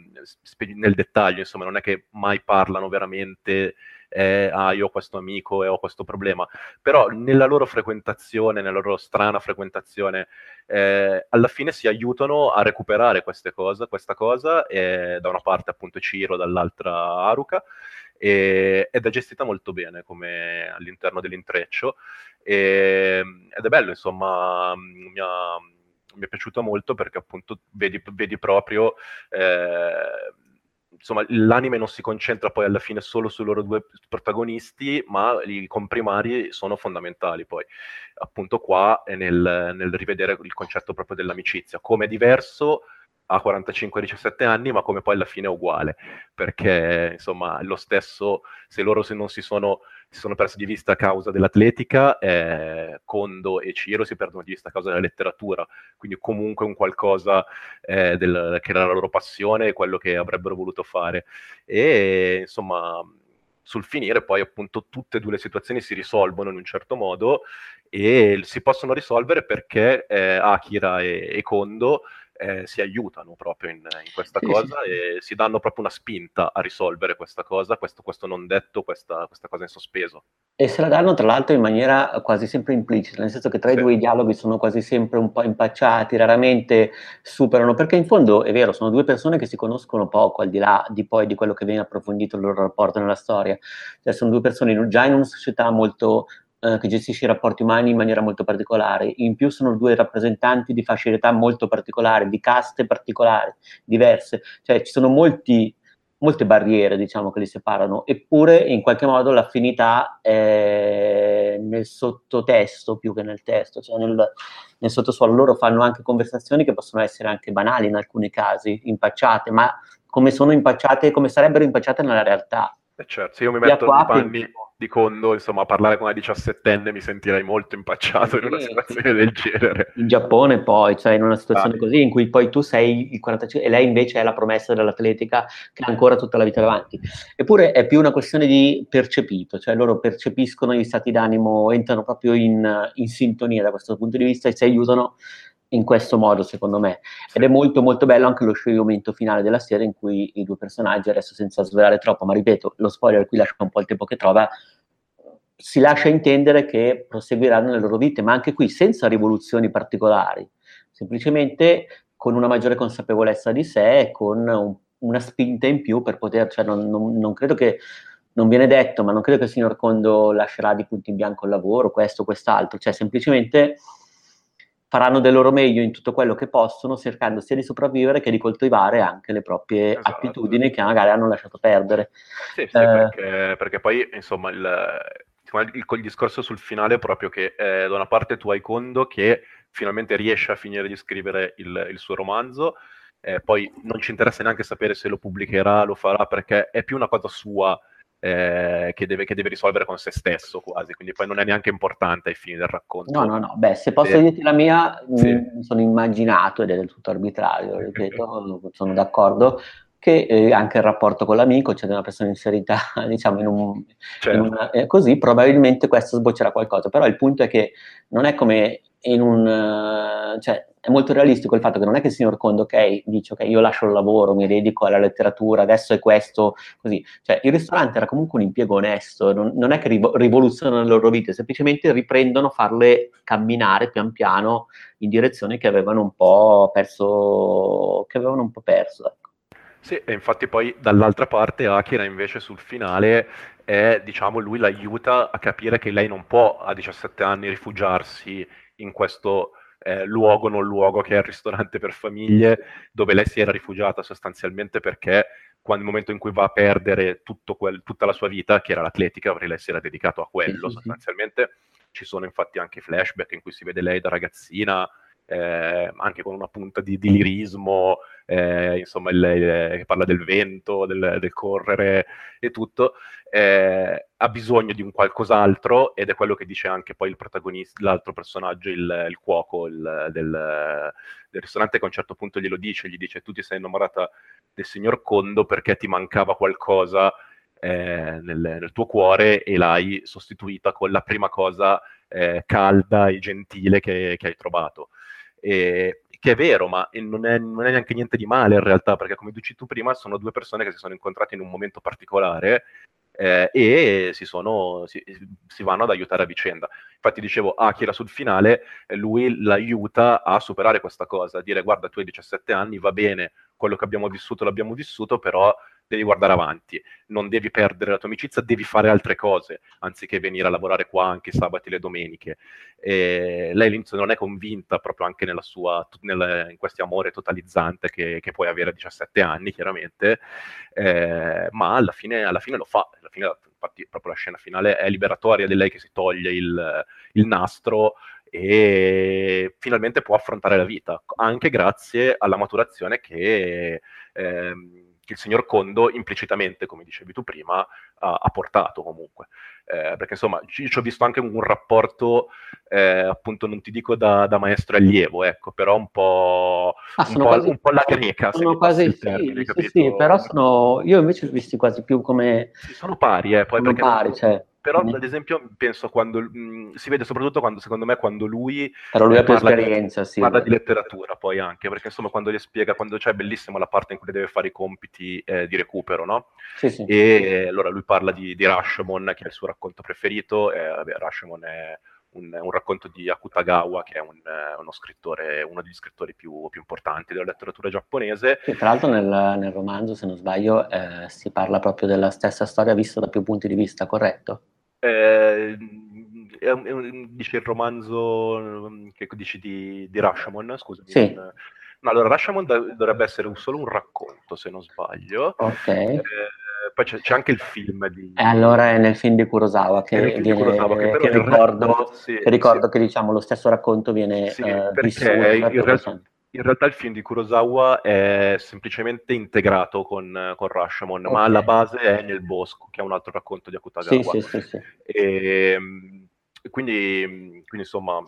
C: nel dettaglio, insomma, non è che mai parlano veramente eh, ah io ho questo amico e ho questo problema, però nella loro frequentazione, nella loro strana frequentazione, eh, alla fine si aiutano a recuperare queste cose, questa cosa, eh, da una parte appunto Ciro, dall'altra Aruka, e, ed è gestita molto bene come all'interno dell'intreccio. E, ed è bello insomma mi ha, mi è piaciuto molto perché appunto vedi, vedi proprio eh, insomma, l'anime non si concentra poi alla fine solo sui loro due protagonisti, ma i comprimari sono fondamentali poi, appunto qua nel, nel rivedere il concetto proprio dell'amicizia, come è diverso a 45-17 anni, ma come poi alla fine è uguale, perché insomma lo stesso, se loro se non si sono si sono persi di vista a causa dell'atletica, eh, Kondo e Ciro si perdono di vista a causa della letteratura, quindi comunque un qualcosa eh, del, che era la loro passione e quello che avrebbero voluto fare. E insomma, sul finire poi appunto tutte e due le situazioni si risolvono in un certo modo e si possono risolvere perché eh, Akira e, e Kondo eh, si aiutano proprio in, in questa sì, cosa sì. e si danno proprio una spinta a risolvere questa cosa, questo, questo non detto, questa, questa, cosa in sospeso.
B: E se la danno tra l'altro in maniera quasi sempre implicita, nel senso che tra sì. i due i dialoghi sono quasi sempre un po' impacciati, raramente superano, perché in fondo è vero, sono due persone che si conoscono poco, al di là di poi di quello che viene approfondito il loro rapporto nella storia, cioè sono due persone già in una società molto eh, che gestisce i rapporti umani in maniera molto particolare. In più sono due rappresentanti di fasce d'età molto particolari, di caste particolari, diverse. Cioè ci sono molti, molte barriere, diciamo, che li separano, eppure in qualche modo l'affinità è nel sottotesto più che nel testo, cioè nel, nel sottosuolo. Loro fanno anche conversazioni che possono essere anche banali in alcuni casi, impacciate, ma come sono impacciate, come sarebbero impacciate nella realtà.
C: Eh certo, se io mi metto nei panni di Kondo, insomma, a parlare con una diciassettenne mi sentirei molto impacciato in una situazione del genere.
B: In Giappone poi, cioè in una situazione ah. così in cui poi tu sei il 45 e lei invece è la promessa dell'atletica che ha ancora tutta la vita davanti. Eppure è più una questione di percepito, cioè loro percepiscono gli stati d'animo, entrano proprio in, in sintonia da questo punto di vista e si aiutano in questo modo, secondo me. Ed è molto molto bello anche lo scioglimento finale della serie in cui i due personaggi, adesso senza svelare troppo, ma ripeto, lo spoiler qui lascia un po' il tempo che trova, si lascia intendere che proseguiranno le loro vite, ma anche qui senza rivoluzioni particolari, semplicemente con una maggiore consapevolezza di sé e con un, una spinta in più per poter, cioè non, non, non, credo che, non viene detto, ma non credo che il signor Condo lascerà di punto in bianco il lavoro, questo, quest'altro, cioè semplicemente faranno del loro meglio in tutto quello che possono, cercando sia di sopravvivere che di coltivare anche le proprie esatto. attitudini che magari hanno lasciato perdere.
C: Sì, sì eh, perché, perché, poi insomma il, il, il, discorso sul finale è proprio che eh, da una parte tu hai Kondo che finalmente riesce a finire di scrivere il, il suo romanzo, eh, poi non ci interessa neanche sapere se lo pubblicherà, lo farà, perché è più una cosa sua eh, che, deve, che, deve, risolvere con se stesso quasi, quindi poi non è neanche importante ai fini del racconto.
B: No, no, no, beh, se posso eh, dirti la mia, sì. mi sono immaginato ed è del tutto arbitrario, ripeto, sono d'accordo, che eh, anche il rapporto con l'amico, cioè una persona inserita, diciamo, in un... Certo. In una, eh, così, probabilmente questo sboccerà qualcosa, però il punto è che non è come in un... Uh, cioè, è molto realistico il fatto che non è che il signor Condo, ok, dice, ok, io lascio il lavoro, mi dedico alla letteratura, adesso è questo, così. Cioè, il ristorante era comunque un impiego onesto, non, non è che rivo- rivoluzionano le loro vite, semplicemente riprendono a farle camminare pian piano in direzioni che avevano un po' perso, che avevano un po' perso, ecco.
C: Sì, e infatti poi dall'altra parte Akira invece sul finale è, diciamo, lui l'aiuta a capire che lei non può a 17 anni rifugiarsi in questo eh, luogo non luogo che è il ristorante per famiglie, dove lei si era rifugiata sostanzialmente perché quando, nel momento in cui va a perdere quel, tutta la sua vita, che era l'atletica, perché lei si era dedicato a quello sostanzialmente. Ci sono infatti anche flashback in cui si vede lei da ragazzina, eh, anche con una punta di, di lirismo, eh, insomma, il, il, che parla del vento, del, del correre e tutto, eh, ha bisogno di un qualcos'altro ed è quello che dice anche poi il protagonista, l'altro personaggio, il, il cuoco del, del, ristorante che a un certo punto glielo dice, gli dice tu ti sei innamorata del signor Condo perché ti mancava qualcosa eh, nel, nel, tuo cuore e l'hai sostituita con la prima cosa eh, calda e gentile che, che hai trovato. E, che è vero, ma non è, non è, neanche niente di male in realtà, perché come dici tu prima, sono due persone che si sono incontrate in un momento particolare eh, e si, sono, si, si, vanno ad aiutare a vicenda. Infatti dicevo, Akira sul finale, lui l'aiuta a superare questa cosa, a dire guarda tu hai 17 anni, va bene, quello che abbiamo vissuto l'abbiamo vissuto, però devi guardare avanti, non devi perdere la tua amicizia, devi fare altre cose, anziché venire a lavorare qua anche sabati e le domeniche. E lei all'inizio non è convinta proprio anche nella sua, nel, in questo amore totalizzante che, che puoi avere a 17 anni, chiaramente, eh, ma alla fine, alla fine, lo fa. Alla fine, infatti, proprio la scena finale è liberatoria di lei che si toglie il, il nastro e finalmente può affrontare la vita, anche grazie alla maturazione che... Ehm, che il signor Condo implicitamente, come dicevi tu prima, ha, ha portato comunque. Eh, perché insomma, ci, ci, ho visto anche un rapporto, eh, appunto, non ti dico da, da, maestro allievo, ecco, però un po', ah, un po', quasi, un po la greca.
B: Sono quasi, sì, termine, sì, sì, però sono, io invece li ho visti quasi più come...
C: Sì, sono pari, eh, poi
B: sono pari,
C: non,
B: cioè
C: però ad esempio penso quando mh, mm, si vede soprattutto quando secondo me quando lui
B: però lui ha più esperienza
C: di,
B: sì,
C: parla di letteratura poi anche perché insomma quando gli spiega quando c'è bellissima la parte in cui deve fare i compiti eh, di recupero no?
B: Sì, sì.
C: e allora lui parla di, di Rashomon che è il suo racconto preferito e vabbè, Rashomon è un, un, racconto di Akutagawa, che è un, uno scrittore, uno degli scrittori più, più importanti della letteratura giapponese.
B: E tra l'altro nel, nel, romanzo, se non sbaglio, eh, si parla proprio della stessa storia vista da più punti di vista, corretto?
C: Eh, è un, è un, dice il romanzo mm, che dici di, di Rashomon, scusami.
B: Sì.
C: Non, no, allora Rashomon dovrebbe essere un, solo un racconto, se non sbaglio.
B: Ok.
C: Eh, poi c'è, c'è, anche il film di...
B: E allora è nel film di Kurosawa che, viene, Kurosawa, che, che ricordo, sì, che, ricordo sì. che diciamo lo stesso racconto viene sì, uh,
C: vissuto. In realtà, in realtà il film di Kurosawa è semplicemente integrato con, con Rashomon, okay. ma la base è nel bosco, che è un altro racconto di Akutagawa.
B: Sì, sì, sì,
C: e, ehm, quindi, quindi, insomma,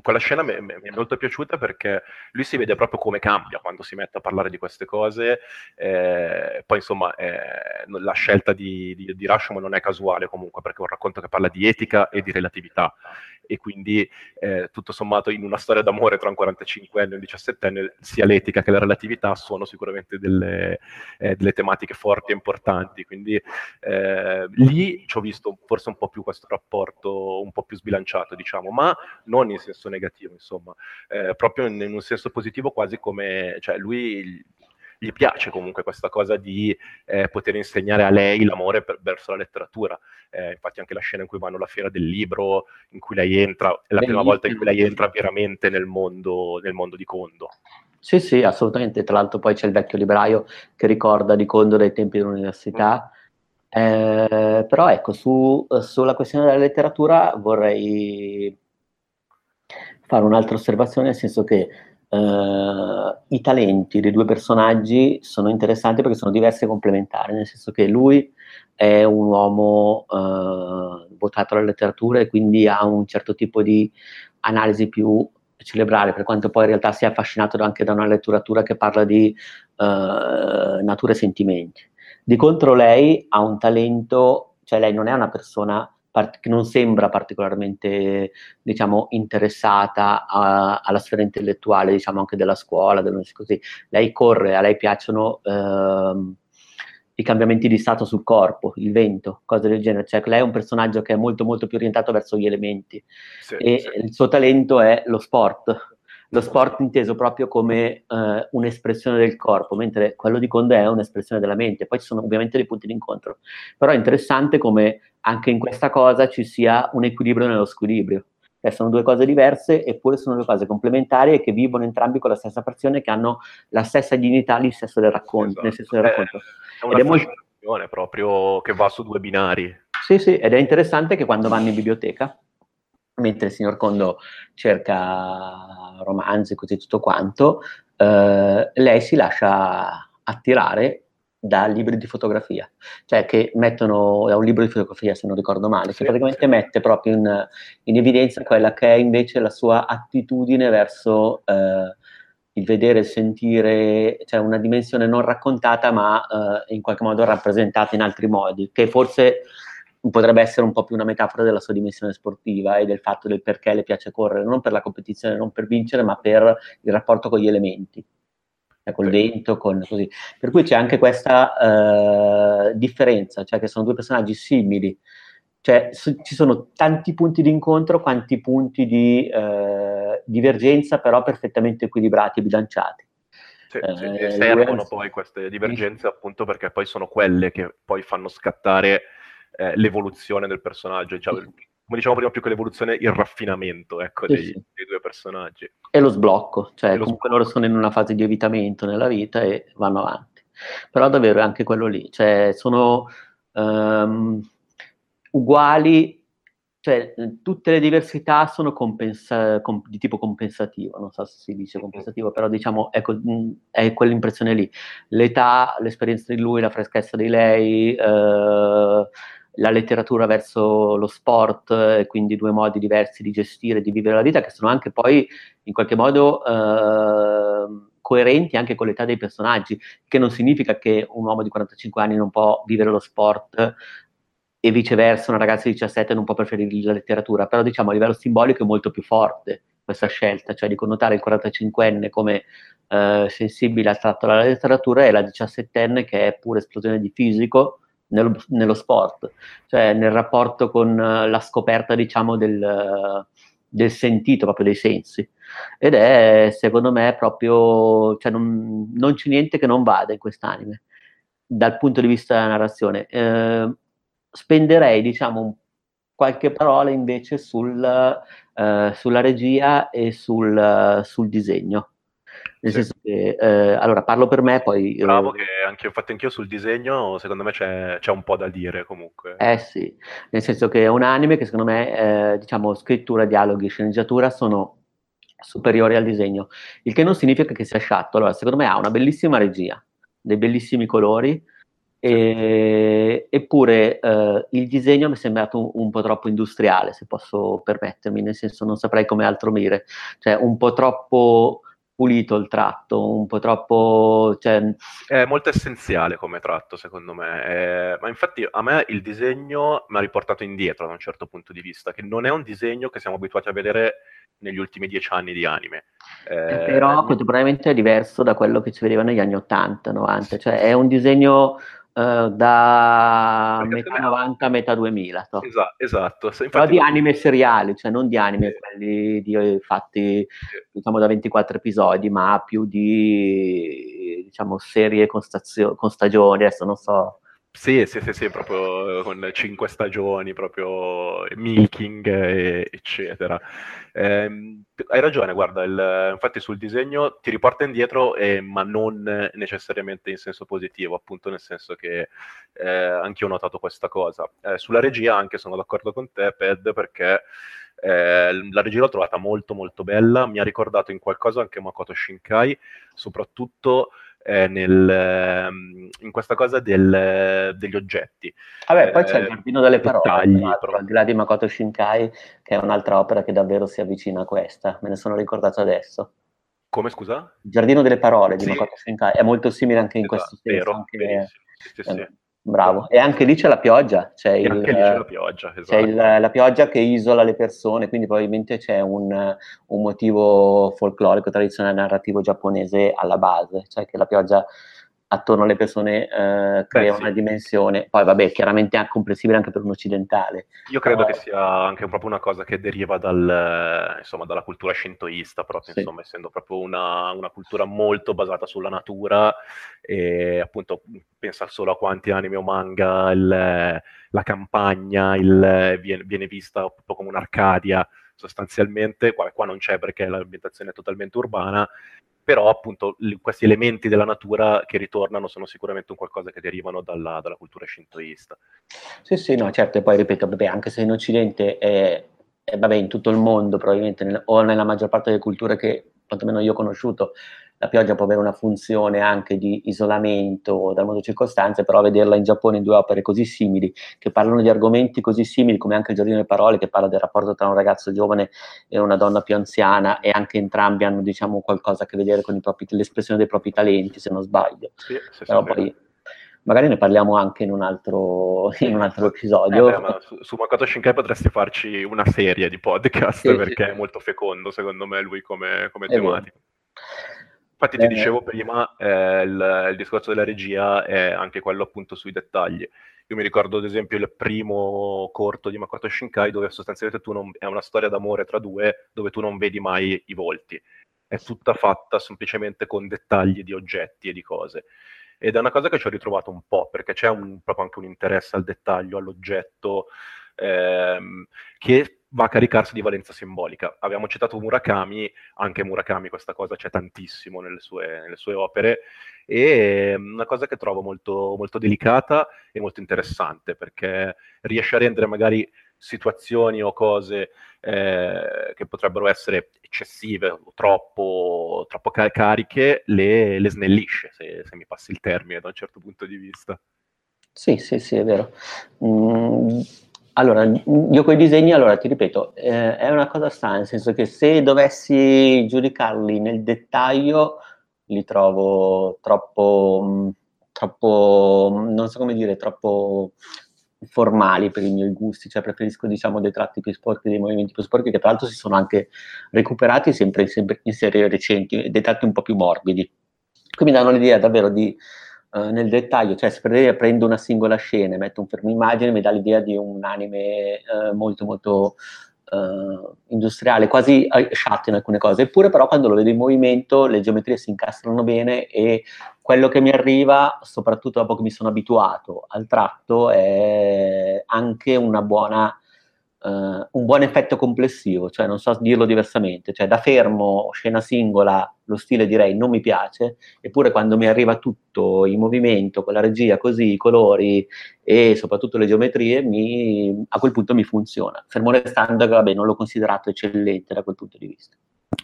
C: quella scena mi, mi, è molto piaciuta perché lui si vede proprio come cambia quando si mette a parlare di queste cose. Eh, poi, insomma, eh, la scelta di, di, di Rashomon non è casuale comunque, perché è un racconto che parla di etica e di relatività. E quindi eh, tutto sommato in una storia d'amore tra un 45enne e un 17enne sia l'etica che la relatività sono sicuramente delle, eh, delle tematiche forti e importanti, quindi eh, lì ci ho visto forse un po' più questo rapporto un po' più sbilanciato diciamo, ma non in senso negativo insomma, eh, proprio in, in, un senso positivo quasi come, cioè lui gli piace comunque questa cosa di eh, poter insegnare a lei l'amore per, verso la letteratura. Eh, infatti anche la scena in cui vanno alla fiera del libro, in cui lei entra, è la prima volta in cui lei entra veramente nel mondo, nel mondo di Condo.
B: Sì, sì, assolutamente. Tra l'altro poi c'è il vecchio libraio che ricorda di Condo dai tempi dell'università. Mm. Eh, però ecco, su, sulla questione della letteratura vorrei fare un'altra osservazione, nel senso che Uh, i talenti dei due personaggi sono interessanti perché sono diversi e complementari, nel senso che lui è un uomo uh, votato alla letteratura e quindi ha un certo tipo di analisi più cerebrale, per quanto poi in realtà sia affascinato anche da una letteratura che parla di uh, natura e sentimenti. Di contro lei ha un talento, cioè lei non è una persona che non sembra particolarmente diciamo, interessata a, alla sfera intellettuale, diciamo anche della scuola, così. Lei corre, a lei piacciono ehm, i cambiamenti di stato sul corpo, il vento, cose del genere. Cioè, lei è un personaggio che è molto molto più orientato verso gli elementi sì, e sì. il suo talento è lo sport, lo sport inteso proprio come uh, un'espressione del corpo, mentre quello di Conde è un'espressione della mente. Poi ci sono ovviamente dei punti d'incontro. Però è interessante come anche in questa cosa ci sia un equilibrio nello squilibrio. Cioè sono due cose diverse, eppure sono due cose complementari e che vivono entrambi con la stessa passione, che hanno la stessa dignità nel senso del racconto. Esatto. Nel senso del racconto.
C: È, una è molto... proprio che va su due binari.
B: Sì, sì, ed è interessante che quando vanno in biblioteca mentre il signor Condo cerca romanzi e così tutto quanto, eh, lei si lascia attirare da libri di fotografia, cioè che mettono, è un libro di fotografia se non ricordo male, che praticamente mette proprio in, in evidenza quella che è invece la sua attitudine verso eh, il vedere, il sentire, cioè una dimensione non raccontata ma eh, in qualche modo rappresentata in altri modi, che forse potrebbe essere un po' più una metafora della sua dimensione sportiva e del fatto del perché le piace correre, non per la competizione, non per vincere, ma per il rapporto con gli elementi, cioè col vento, con così. Per cui c'è anche questa uh, differenza, cioè che sono due personaggi simili, cioè su, ci sono tanti punti di incontro, quanti punti di uh, divergenza, però perfettamente equilibrati e bilanciati.
C: Sì, sì, eh, servono poi queste divergenze appunto perché poi sono quelle che poi fanno scattare eh, l'evoluzione del personaggio, diciamo, come diciamo prima più che l'evoluzione, il raffinamento ecco, dei, dei, due personaggi.
B: E lo sblocco, cioè lo comunque sblocco. loro sono in una fase di evitamento nella vita e vanno avanti. Però davvero è anche quello lì, cioè sono um, uguali cioè tutte le diversità sono compensa- com- di tipo compensativo, non so se si dice compensativo, però diciamo ecco, è quell'impressione lì. L'età, l'esperienza di lui, la freschezza di lei, eh, la letteratura verso lo sport, e quindi due modi diversi di gestire, di vivere la vita, che sono anche poi in qualche modo eh, coerenti anche con l'età dei personaggi, che non significa che un uomo di 45 anni non può vivere lo sport e viceversa una ragazza di 17 non può preferire la letteratura, però diciamo a livello simbolico è molto più forte questa scelta, cioè di connotare il 45enne come eh, sensibile al tratto della letteratura e la 17enne che è pura esplosione di fisico, nello, nello sport, cioè nel rapporto con uh, la scoperta, diciamo, del, uh, del, sentito, proprio dei sensi. Ed è, secondo me, proprio, cioè non, non c'è niente che non vada in quest'anime, dal punto di vista della narrazione. Eh, spenderei, diciamo, qualche parola invece sul, uh, sulla regia e sul, sul disegno nel sì. senso che, eh, allora parlo per me, poi...
C: Bravo eh, che anche, infatti anch'io sul disegno, secondo me c'è, c'è, un po' da dire comunque.
B: Eh sì, nel senso che è un anime che secondo me, eh, diciamo, scrittura, dialoghi, sceneggiatura sono superiori al disegno, il che non significa che sia sciatto, allora secondo me ha una bellissima regia, dei bellissimi colori, e, eppure eh, il disegno mi è sembrato un, un, po' troppo industriale, se posso permettermi, nel senso non saprei come altro dire, cioè un po' troppo pulito il tratto, un po' troppo... Cioè...
C: È molto essenziale come tratto, secondo me. È... Ma infatti a me il disegno mi ha riportato indietro da un certo punto di vista, che non è un disegno che siamo abituati a vedere negli ultimi dieci anni di anime.
B: Eh, però contemporaneamente è diverso da quello che si vedeva negli anni 80, 90, cioè è un disegno uh, da Perché metà 90 a metà 2000. So.
C: Esatto, esatto.
B: Infatti, però di anime seriali, cioè non di anime sì. quelli di, eh, fatti diciamo da 24 episodi, ma più di diciamo serie con, stazio- con stagioni, adesso non so
C: sì, sì, sì, sì, proprio con cinque stagioni, proprio milking, eccetera. Eh, hai ragione, guarda, il, infatti sul disegno ti riporta indietro, eh, ma non necessariamente in senso positivo, appunto nel senso che eh, anche io ho notato questa cosa. Eh, sulla regia anche sono d'accordo con te, Ped, perché eh, la regia l'ho trovata molto molto bella, mi ha ricordato in qualcosa anche Makoto Shinkai, soprattutto eh, nel, ehm, in questa cosa del, degli oggetti.
B: Vabbè, poi c'è il eh, Giardino delle Parole, al di là di Makoto Shinkai, che è un'altra opera che davvero si avvicina a questa, me ne sono ricordato adesso.
C: Come scusa?
B: Il Giardino delle Parole di sì. Makoto Shinkai è molto simile anche in esatto, questo senso. Vero, anche, sì, sì, eh, Bravo, e anche lì c'è la pioggia, c'è, il,
C: anche lì c'è la pioggia, esatto.
B: c'è il, la pioggia che isola le persone, quindi probabilmente c'è un, un, motivo folclorico, tradizionale, narrativo giapponese alla base, cioè che la pioggia attorno alle persone eh, crea Beh, una dimensione, poi vabbè, chiaramente è comprensibile anche per un occidentale.
C: Io credo Però... che sia anche proprio una cosa che deriva dal, insomma, dalla cultura shintoista, proprio, sì. insomma, essendo proprio una, una, cultura molto basata sulla natura e appunto pensa solo a quanti anime o manga il, la campagna il, viene, viene vista proprio come un'Arcadia sostanzialmente, qua, qua non c'è perché l'ambientazione è totalmente urbana, però appunto l- questi elementi della natura che ritornano sono sicuramente un qualcosa che derivano dalla, dalla cultura shintoista.
B: Sì, sì, no, certo, e poi ripeto, vabbè, anche se in Occidente è, è vabbè, in tutto il mondo probabilmente, nel, o nella maggior parte delle culture che quantomeno io ho conosciuto, la pioggia può avere una funzione anche di isolamento dal mondo circostanze, però vederla in Giappone in due opere così simili, che parlano di argomenti così simili, come anche il Giardino delle Parole, che parla del rapporto tra un ragazzo giovane e una donna più anziana, e anche entrambi hanno diciamo, qualcosa a che vedere con propri, l'espressione dei propri talenti, se non sbaglio. Sì, sì, però sì, poi magari ne parliamo anche in un altro, in un altro episodio.
C: Eh beh, su, su Makoto Shinkai potresti farci una serie di podcast perché è molto fecondo secondo me lui come, come tematica. Infatti ti dicevo prima, eh, il, il, discorso della regia è anche quello appunto sui dettagli. Io mi ricordo ad esempio il primo corto di Makoto Shinkai dove sostanzialmente tu non, è una storia d'amore tra due dove tu non vedi mai i volti. È tutta fatta semplicemente con dettagli di oggetti e di cose. Ed è una cosa che ci ho ritrovato un po', perché c'è un, proprio anche un interesse al dettaglio, all'oggetto, ehm, che va a caricarsi di valenza simbolica. Abbiamo citato Murakami, anche Murakami questa cosa c'è tantissimo nelle sue, nelle sue opere, e una cosa che trovo molto, molto delicata e molto interessante, perché riesce a rendere magari situazioni o cose eh, che potrebbero essere eccessive o troppo, troppo cariche, le, le snellisce, se, se, mi passi il termine da un certo punto di vista.
B: Sì, sì, sì, è vero. Mm, allora, io con i disegni, allora ti ripeto, eh, è una cosa strana, nel senso che se dovessi giudicarli nel dettaglio, li trovo troppo, mm, troppo, mm, non so come dire, troppo formali per i miei gusti, cioè preferisco diciamo dei tratti più sporchi, dei movimenti più sporchi che tra l'altro si sono anche recuperati sempre, sempre in serie recenti, dei tratti un po' più morbidi. Qui mi danno l'idea davvero di uh, nel dettaglio, cioè se prendo una singola scena e metto un fermo immagine mi dà l'idea di un anime uh, molto molto uh, industriale, quasi sciatto in alcune cose, eppure però quando lo vedo in movimento le geometrie si incastrano bene e quello che mi arriva, soprattutto dopo che mi sono abituato al tratto, è anche una buona Uh, un buon effetto complessivo, cioè non so dirlo diversamente, cioè da fermo, scena singola, lo stile direi non mi piace, eppure quando mi arriva tutto in movimento, con la regia così, i colori e soprattutto le geometrie, mi, a quel punto mi funziona. Fermo restando che vabbè, non l'ho considerato eccellente da quel punto di vista.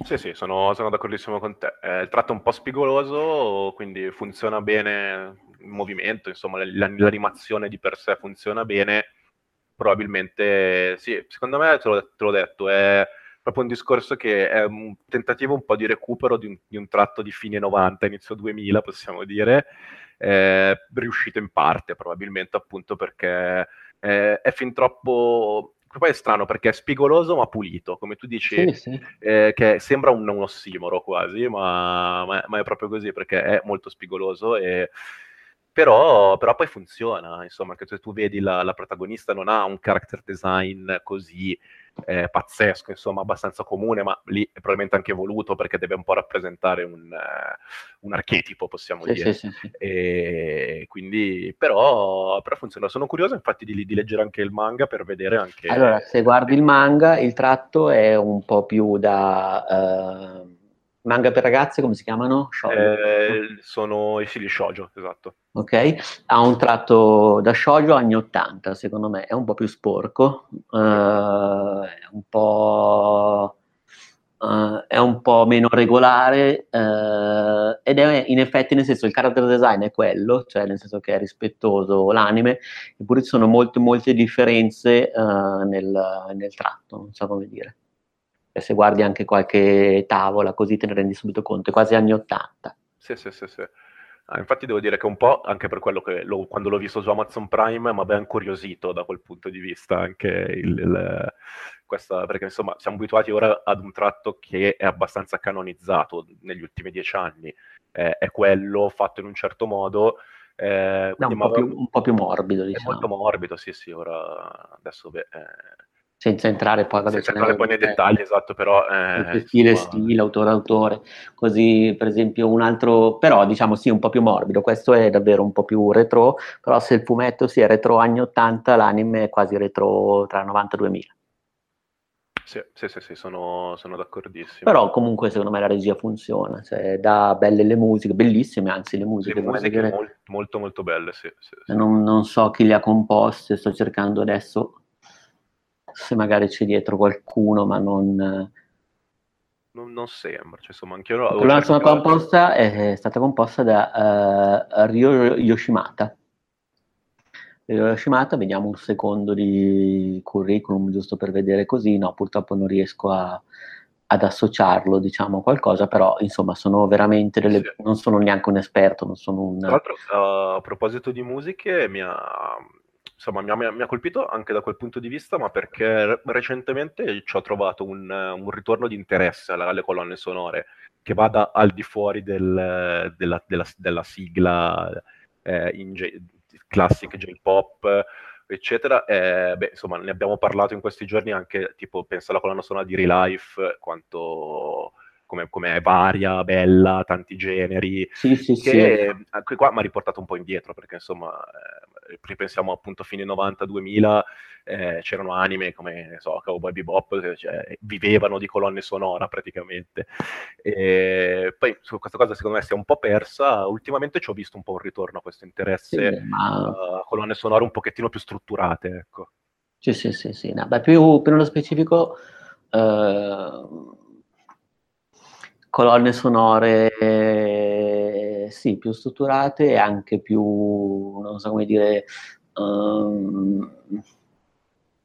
C: Sì, sì, sono, sono d'accordissimo con te. Eh, il tratto è un po' spigoloso, quindi funziona bene il movimento, insomma l'animazione di per sé funziona bene, probabilmente sì, secondo me te l'ho, te l'ho detto, è proprio un discorso che è un tentativo un po' di recupero di un, di un tratto di fine 90, inizio 2000, possiamo dire, eh, riuscito in parte, probabilmente appunto perché eh, è fin troppo poi è strano perché è spigoloso ma pulito, come tu dici, sì, sì. Eh, che sembra un, un ossimoro quasi, ma, ma, ma, è proprio così perché è molto spigoloso e però, però, poi funziona, insomma, che se tu vedi la, la, protagonista non ha un character design così eh, pazzesco, insomma, abbastanza comune, ma lì è probabilmente anche voluto perché deve un po' rappresentare un, uh, un archetipo, possiamo sì, dire. Sì, sì, e quindi, però, però, funziona. Sono curioso infatti di, di, leggere anche il manga per vedere anche...
B: Allora, se guardi il manga, il tratto è un po' più da... Uh Manga per ragazze, come si chiamano?
C: Eh, sono i fili shoujo, esatto.
B: Ok, ha un tratto da shoujo anni 80, secondo me, è un po' più sporco, uh, è un po'... Uh, è un po' meno regolare uh, ed è in effetti nel senso il character design è quello, cioè nel senso che è rispettoso l'anime, eppure ci sono molte molte differenze nel, nel, tratto, non so come dire se guardi anche qualche tavola così te ne rendi subito conto, è quasi anni 80.
C: Sì, sì, sì, sì. Ah, infatti devo dire che un po', anche per quello che lo, quando l'ho visto su Amazon Prime, mi aveva incuriosito da quel punto di vista, anche il, il, questa, perché insomma siamo abituati ora ad un tratto che è abbastanza canonizzato negli ultimi dieci anni, eh, è quello fatto in un certo modo.
B: Eh, no, un, po più, un, po più, morbido, diciamo.
C: È molto morbido, sì, sì, ora adesso beh, eh,
B: senza entrare poi,
C: senza entrare poi nei dettagli, esatto, però...
B: Eh, stile, insomma... stile, autore, autore, così per esempio un altro, però diciamo sì, un po' più morbido, questo è davvero un po' più retro, però se il fumetto si sì, è retro anni 80, l'anime è quasi retro tra 90 e 2000.
C: Sì, sì, sì, sì sono, sono, d'accordissimo.
B: Però comunque secondo me la regia funziona, cioè, dà belle le musiche, bellissime anzi le musiche.
C: Le musiche molto, molto, molto belle, sì. sì,
B: sì. Non, non, so chi le ha composte, sto cercando adesso se magari c'è dietro qualcuno, ma non...
C: Non, non sembra, cioè, insomma, anche io...
B: La canzone composta è stata composta da uh, Ryo Yoshimata. Ryo Yoshimata, vediamo un secondo di curriculum, giusto per vedere così, no, purtroppo non riesco a, ad associarlo, diciamo, a qualcosa, però insomma sono veramente delle... Sì. non sono neanche un esperto, non sono un...
C: Tra l'altro, a proposito di musiche, mi ha insomma, mi ha, mi ha, colpito anche da quel punto di vista, ma perché recentemente ci ho trovato un, un ritorno di interesse alle, colonne sonore che vada al di fuori del, della, della, della, sigla eh, J, classic J-pop, eccetera. Eh, beh, insomma, ne abbiamo parlato in questi giorni anche, tipo, penso alla colonna sonora di Relife, quanto come, come, è varia, bella, tanti generi,
B: sì, sì,
C: che sì. anche qua mi ha riportato un po' indietro, perché insomma, eh, ripensiamo appunto a fine 90-2000, eh, c'erano anime come, so, Cowboy Bebop, cioè, vivevano di colonne sonora praticamente. E poi su questa cosa secondo me si è un po' persa, ultimamente ci ho visto un po' un ritorno a questo interesse ma... a colonne sonore un pochettino più strutturate, ecco.
B: Sì, sì, sì, sì. No, beh, più, più nello specifico... Uh colonne sonore sì, più strutturate e anche più, non so come dire, um,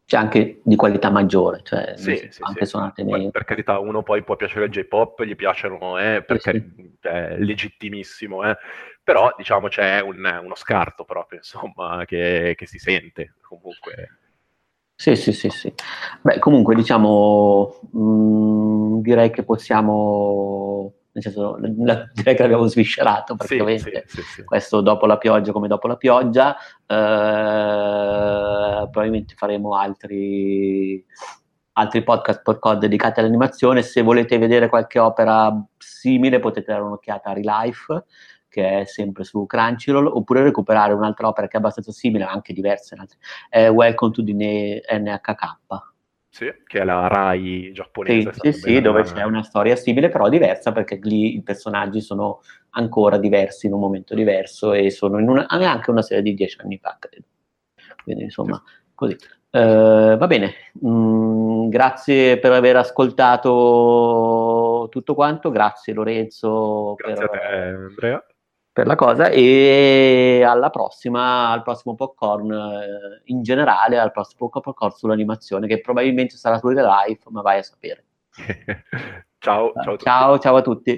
B: c'è anche di qualità maggiore, cioè
C: sì, sì, anche sì. suonate nei... Per carità, uno poi può piacere il J-pop, gli piacciono, eh, perché sì. è legittimissimo, eh, però diciamo c'è un, uno scarto proprio, insomma, che, che si sente comunque.
B: Sì, sì, sì, sì. Beh, comunque diciamo, mh, mm, direi che possiamo, nel senso, la, direi che l'abbiamo sviscerato praticamente, sì, sì, sì, questo dopo la pioggia come dopo la pioggia, eh, probabilmente faremo altri, altri podcast podcast dedicati all'animazione, se volete vedere qualche opera simile potete dare un'occhiata a Relife, che è sempre su Crunchyroll, oppure recuperare un'altra opera che è abbastanza simile, anche diversa, è Welcome to the NHK.
C: Sì, che è la Rai giapponese.
B: Sì, sì, sì dove c'è una storia simile, però diversa, perché lì i personaggi sono ancora diversi in un momento diverso e sono in una, anche una serie di dieci anni fa, credo. Quindi, insomma, sì. così. Uh, va bene, mm, grazie per aver ascoltato tutto quanto, grazie Lorenzo.
C: Grazie per... a te Andrea
B: per la cosa e alla prossima, al prossimo popcorn eh, in generale, al prossimo popcorn sull'animazione che probabilmente sarà su Life, ma vai a sapere.
C: ciao, ciao,
B: ciao, ciao a tutti.